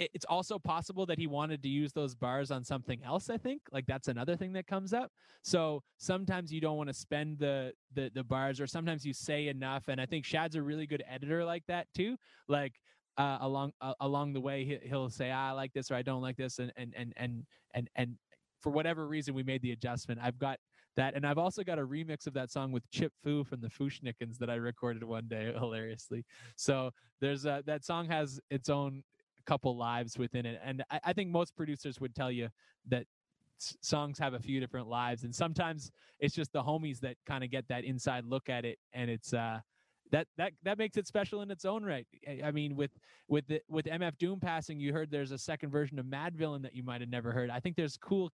it's also possible that he wanted to use those bars on something else i think like that's another thing that comes up. So sometimes you don't want to spend the, the the bars or sometimes you say enough and i think shad's a really good editor like that too. Like uh, along uh, along the way he, he'll say ah, i like this or i don't like this and and and and and, and for whatever reason we made the adjustment. I've got that and i've also got a remix of that song with chip fu from the Fu-Schnickens that i recorded one day hilariously. So there's a, that song has its own couple lives within it and I, I think most producers would tell you that songs have a few different lives and sometimes it's just the homies that kind of get that inside look at it and it's uh that that that makes it special in its own right I- i mean with with the, with mf doom passing you heard there's a second version of Madvillain that you might have never heard i think there's cool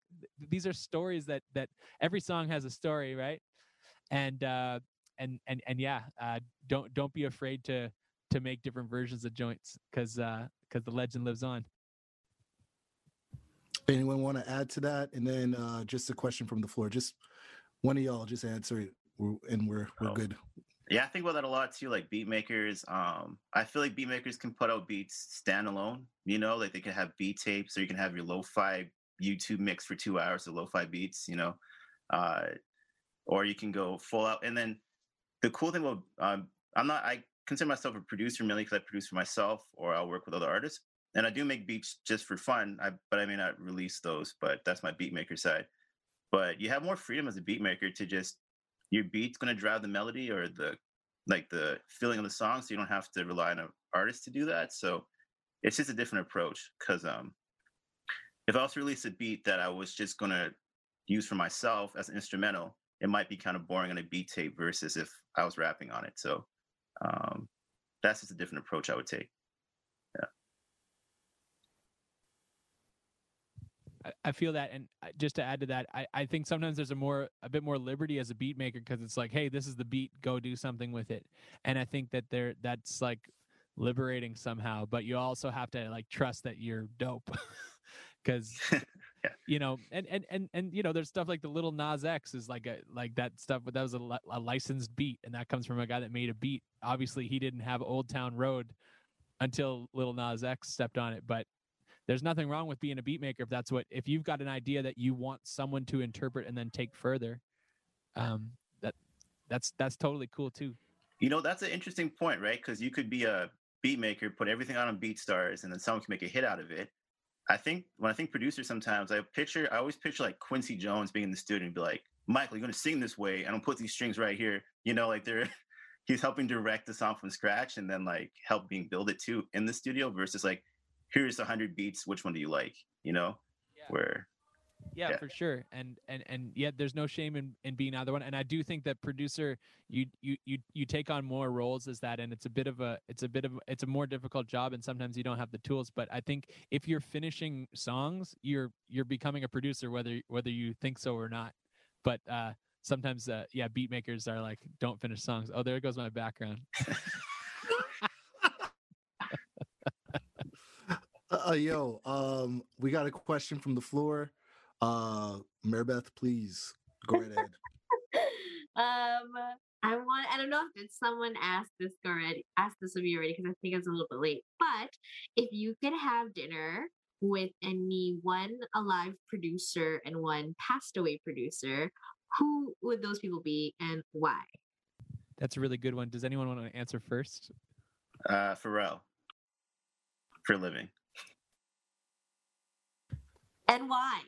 these are stories that that every song has a story right and uh and and and yeah uh don't don't be afraid to to make different versions of joints because uh because the legend lives on Anyone want to add to that? And then uh, just a question from the floor. Just one of y'all just answer it, and we're we're Oh. good. Yeah, I think about that a lot too. Like beat makers, um, I feel like beat makers can put out beats standalone. You know, like they can have beat tapes, or you can have your lo-fi YouTube mix for two hours of lo-fi beats. You know, uh, or you can go full out. And then the cool thing about um, I'm not I consider myself a producer mainly because I produce for myself, or I'll work with other artists, and I do make beats just for fun. I, but I may not release those. But that's my beat maker side. But you have more freedom as a beat maker to just your beat's going to drive the melody or the like the feeling of the song so you don't have to rely on an artist to do that. So it's just a different approach because um if i was to release a beat that i was just going to use for myself as an instrumental it might be kind of boring on a beat tape versus if i was rapping on it. So um that's just a different approach i would take I, I feel that, and uh, just to add to that, I, I think sometimes there's a more a bit more liberty as a beat maker because it's like, hey, this is the beat, go do something with it, and I think that there that's like liberating somehow. But you also have to like trust that you're dope, because you know, and and and and you know, there's stuff like the little Nas X is like a like that stuff, but that was a, li- a licensed beat, and that comes from a guy that made a beat. Obviously, he didn't have Old Town Road until Little Nas X stepped on it, but there's nothing wrong with being a beat maker if that's what if you've got an idea that you want someone to interpret and then take further um that that's that's totally cool too You know, that's an interesting point, right? Because you could be a beat maker, put everything out on BeatStars, and then someone can make a hit out of it. I think when I think producers, sometimes I picture, I always picture like Quincy Jones being in the studio and be like, "Michael, you're going to sing this way, and I'll put these strings right here." You know, like they're he's helping direct the song from scratch and then like helping build it too in the studio versus like here's a hundred beats, which one do you like? You know, Yeah. where yeah, Yeah. for sure. And and and yet there's no shame in in being either one. And i do think that producer you you you you take on more roles as that and it's a bit of a it's a bit of it's a more difficult job and sometimes you don't have the tools. But i think if you're finishing songs you're you're becoming a producer whether whether you think so or not. But uh sometimes uh yeah beat makers are like don't finish songs. Oh there goes my background Uh, yo, um, we got a question from the floor. Uh, Maribeth, please go right ahead. um, I want. I don't know if it's someone asked this already, asked this of you already, because I think it's a little bit late. But if you could have dinner with any one alive producer and one passed away producer, who would those people be and why? that's a really good one does anyone want to answer first uh Pharrell for a living. And why?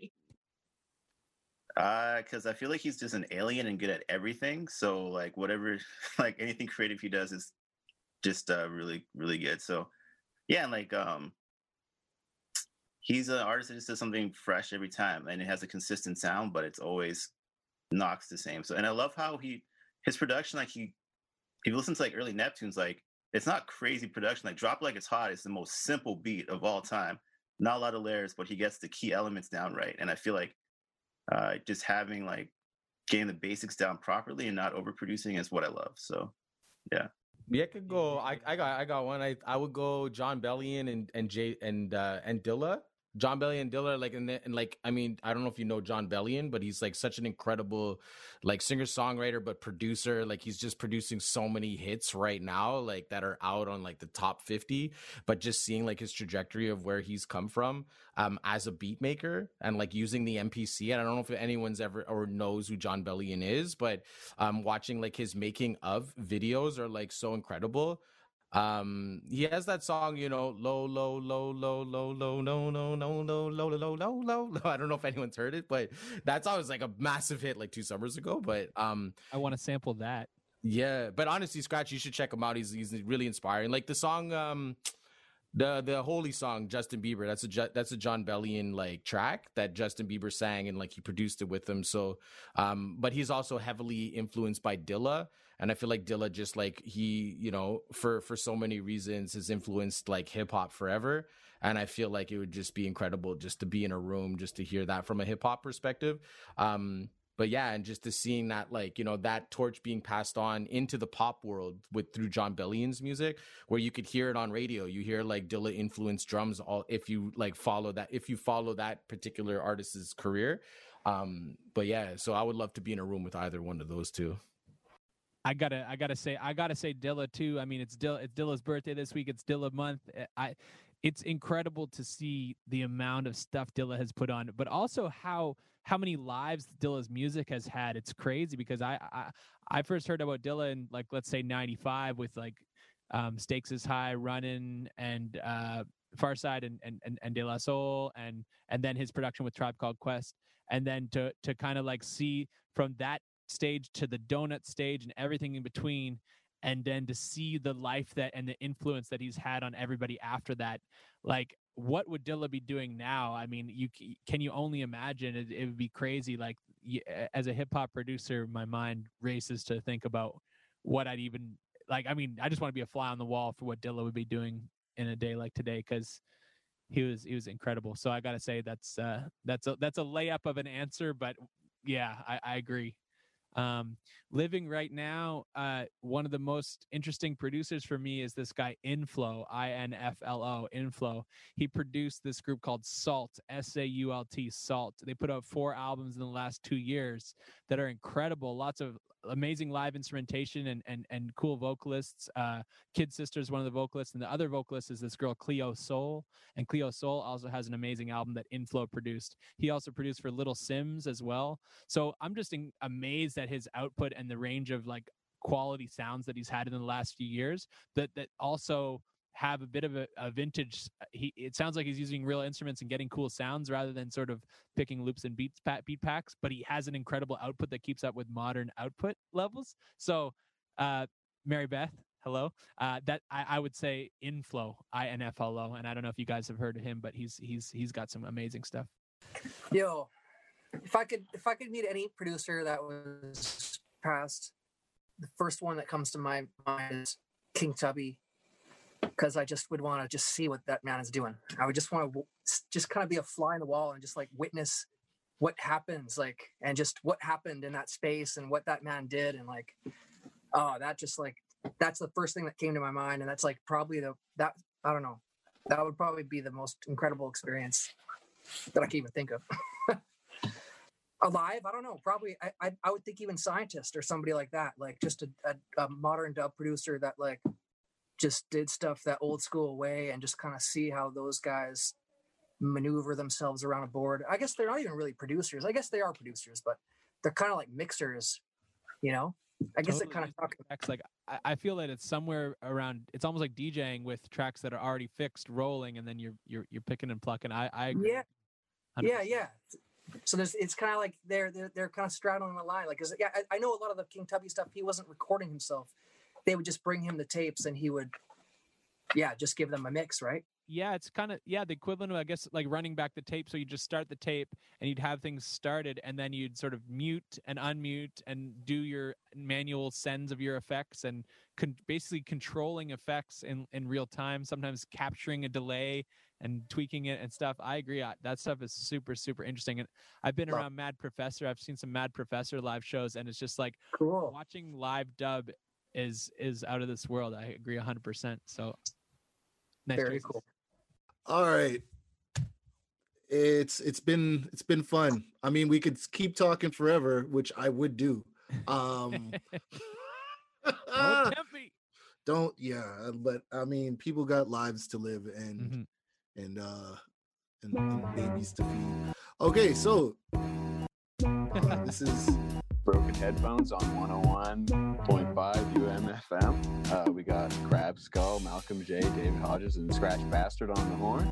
Uh, because I feel like he's just an alien and good at everything. So like whatever, like anything creative he does is just uh really really good. So yeah, and like um, he's an artist that just does something fresh every time, and it has a consistent sound, but it's always knocks the same. So and I love how he his production like he if you listen to like early Neptunes like it's not crazy production like Drop Like It's Hot is the most simple beat of all time. Not a lot of layers, but he gets the key elements down right, and I feel like uh, just having like getting the basics down properly and not overproducing is what I love. So yeah. Yeah, I could go. I, I got I got one. I I would go Jon Bellion and and Jay and uh and Dilla. Jon Bellion Dilla, like and, the, and like I mean I don't know if you know Jon Bellion, but he's like such an incredible like singer songwriter, but producer. Like he's just producing so many hits right now, like that are out on like the top fifty. But just seeing like his trajectory of where he's come from um as a beat maker and like using the MPC. And I don't know if anyone's ever or knows who Jon Bellion is, but um watching like his making of videos are like so incredible um he has that song you know low low low low low low no no no no low low low low low i don't know if anyone's heard it but that song was like a massive hit like two summers ago but um i want to sample that. Yeah but honestly scratch you should check him out. He's he's really inspiring. Like the song um the the holy song Justin Bieber that's a that's a Jon Bellion like track that Justin Bieber sang and like he produced it with him. So um but he's also heavily influenced by Dilla and I feel like Dilla just like he you know for for so many reasons has influenced like hip hop forever and I feel like it would just be incredible just to be in a room just to hear that from a hip hop perspective um but yeah, and just to seeing that, like you know, that torch being passed on into the pop world with through Jon Bellion's music, where you could hear it on radio. You hear like Dilla influenced drums. All if you like follow that, if you follow that particular artist's career. Um, but yeah, so I would love to be in a room with either one of those two. I gotta, I gotta say, I gotta say Dilla too. I mean, it's Dilla, it's Dilla's birthday this week. It's Dilla month. Eh, I, it's incredible to see the amount of stuff Dilla has put on, but also how how many lives Dilla's music has had. It's crazy because I I, I first heard about Dilla in like let's say '95 with like um, Stakes is High, Running, and uh, Pharcyde, and and and, and De La Soul, and and then his production with Tribe Called Quest, and then to to kind of like see from that stage to the donut stage and everything in between and then to see the life that and the influence that he's had on everybody after that like what would Dilla be doing now? I mean you can you only imagine? It, it would be crazy like as a hip hop producer my mind races to think about what i'd even like i mean i just want to be a fly on the wall for what Dilla would be doing in a day like today because he was he was incredible. So i gotta say that's uh that's a that's a layup of an answer but yeah i, I agree um living right now uh one of the most interesting producers for me is this guy inflo i-n-f-l-o. Inflo he produced this group called sault s-a-u-l-t sault. They put out four albums in the last two years that are incredible lots of amazing live instrumentation and and and cool vocalists. Uh kid sister is one of the vocalists and the other vocalist is this girl cleo sol. And cleo sol also has an amazing album that inflo produced. He also produced for little simz as well. So I'm just in, amazed at his output and the range of like quality sounds that he's had in the last few years that that also have a bit of a, a vintage he it sounds like he's using real instruments and getting cool sounds rather than sort of picking loops and beats beat packs but he has an incredible output that keeps up with modern output levels so uh Mary Beth, hello. Uh, that I, I would say Inflo, I N F L O, and I don't know if you guys have heard of him, but he's he's he's got some amazing stuff. Yo, if I could if I could meet any producer that was past, the first one that comes to my mind is King Tubby, because I just would want to just see what that man is doing. I would just want to just kind of be a fly in the wall and just like witness what happens, like and just what happened in that space and what that man did, and like, oh, that just like that's the first thing that came to my mind, and that's like probably the that I don't know, that would probably be the most incredible experience that I can even think of. Alive, I don't know. Probably, I, I, I would think even scientist or somebody like that, like just a, a, a modern dub producer that like just did stuff that old school way and just kind of see how those guys maneuver themselves around a board. I guess they're not even really producers. I guess they are producers, but they're kind of like mixers, you know. I guess it kind of talk tracks like I, feel that it's somewhere around. It's almost like DJing with tracks that are already fixed, rolling, and then you're you're you're picking and plucking. I I agree Yeah. 100%. Yeah, yeah. So there's, it's kind of like they're they're, they're kind of straddling the line. Like, yeah, I, I know a lot of the King Tubby stuff. He wasn't recording himself. They would just bring him the tapes, and he would, yeah, just give them a mix, right? yeah, it's kind of yeah the equivalent of I guess like running back the tape. So you just start the tape and you'd have things started, and then you'd sort of mute and unmute and do your manual sends of your effects and con- basically controlling effects in in real time. Sometimes capturing a delay and tweaking it and stuff. I agree. I, that stuff is super super interesting. And I've been around Mad Professor. I've seen some Mad Professor live shows, and it's just like Cool. watching live dub is is out of this world. I agree hundred percent. So nice Very choices. cool. All right. It's it's been it's been fun. I mean, we could keep talking forever, which I would do. Um Tempe. don't yeah, but I mean, people got lives to live and Mhm. and uh and, and babies to feed. Okay, so uh, this is Broken Headphones on 101.5 UMFM. Uh, we got Crab Skull, Malcolm J, David Hodges, and Scratch Bastid on the horn.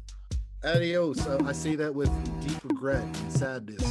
adios. Uh, I say that with deep regret and sadness.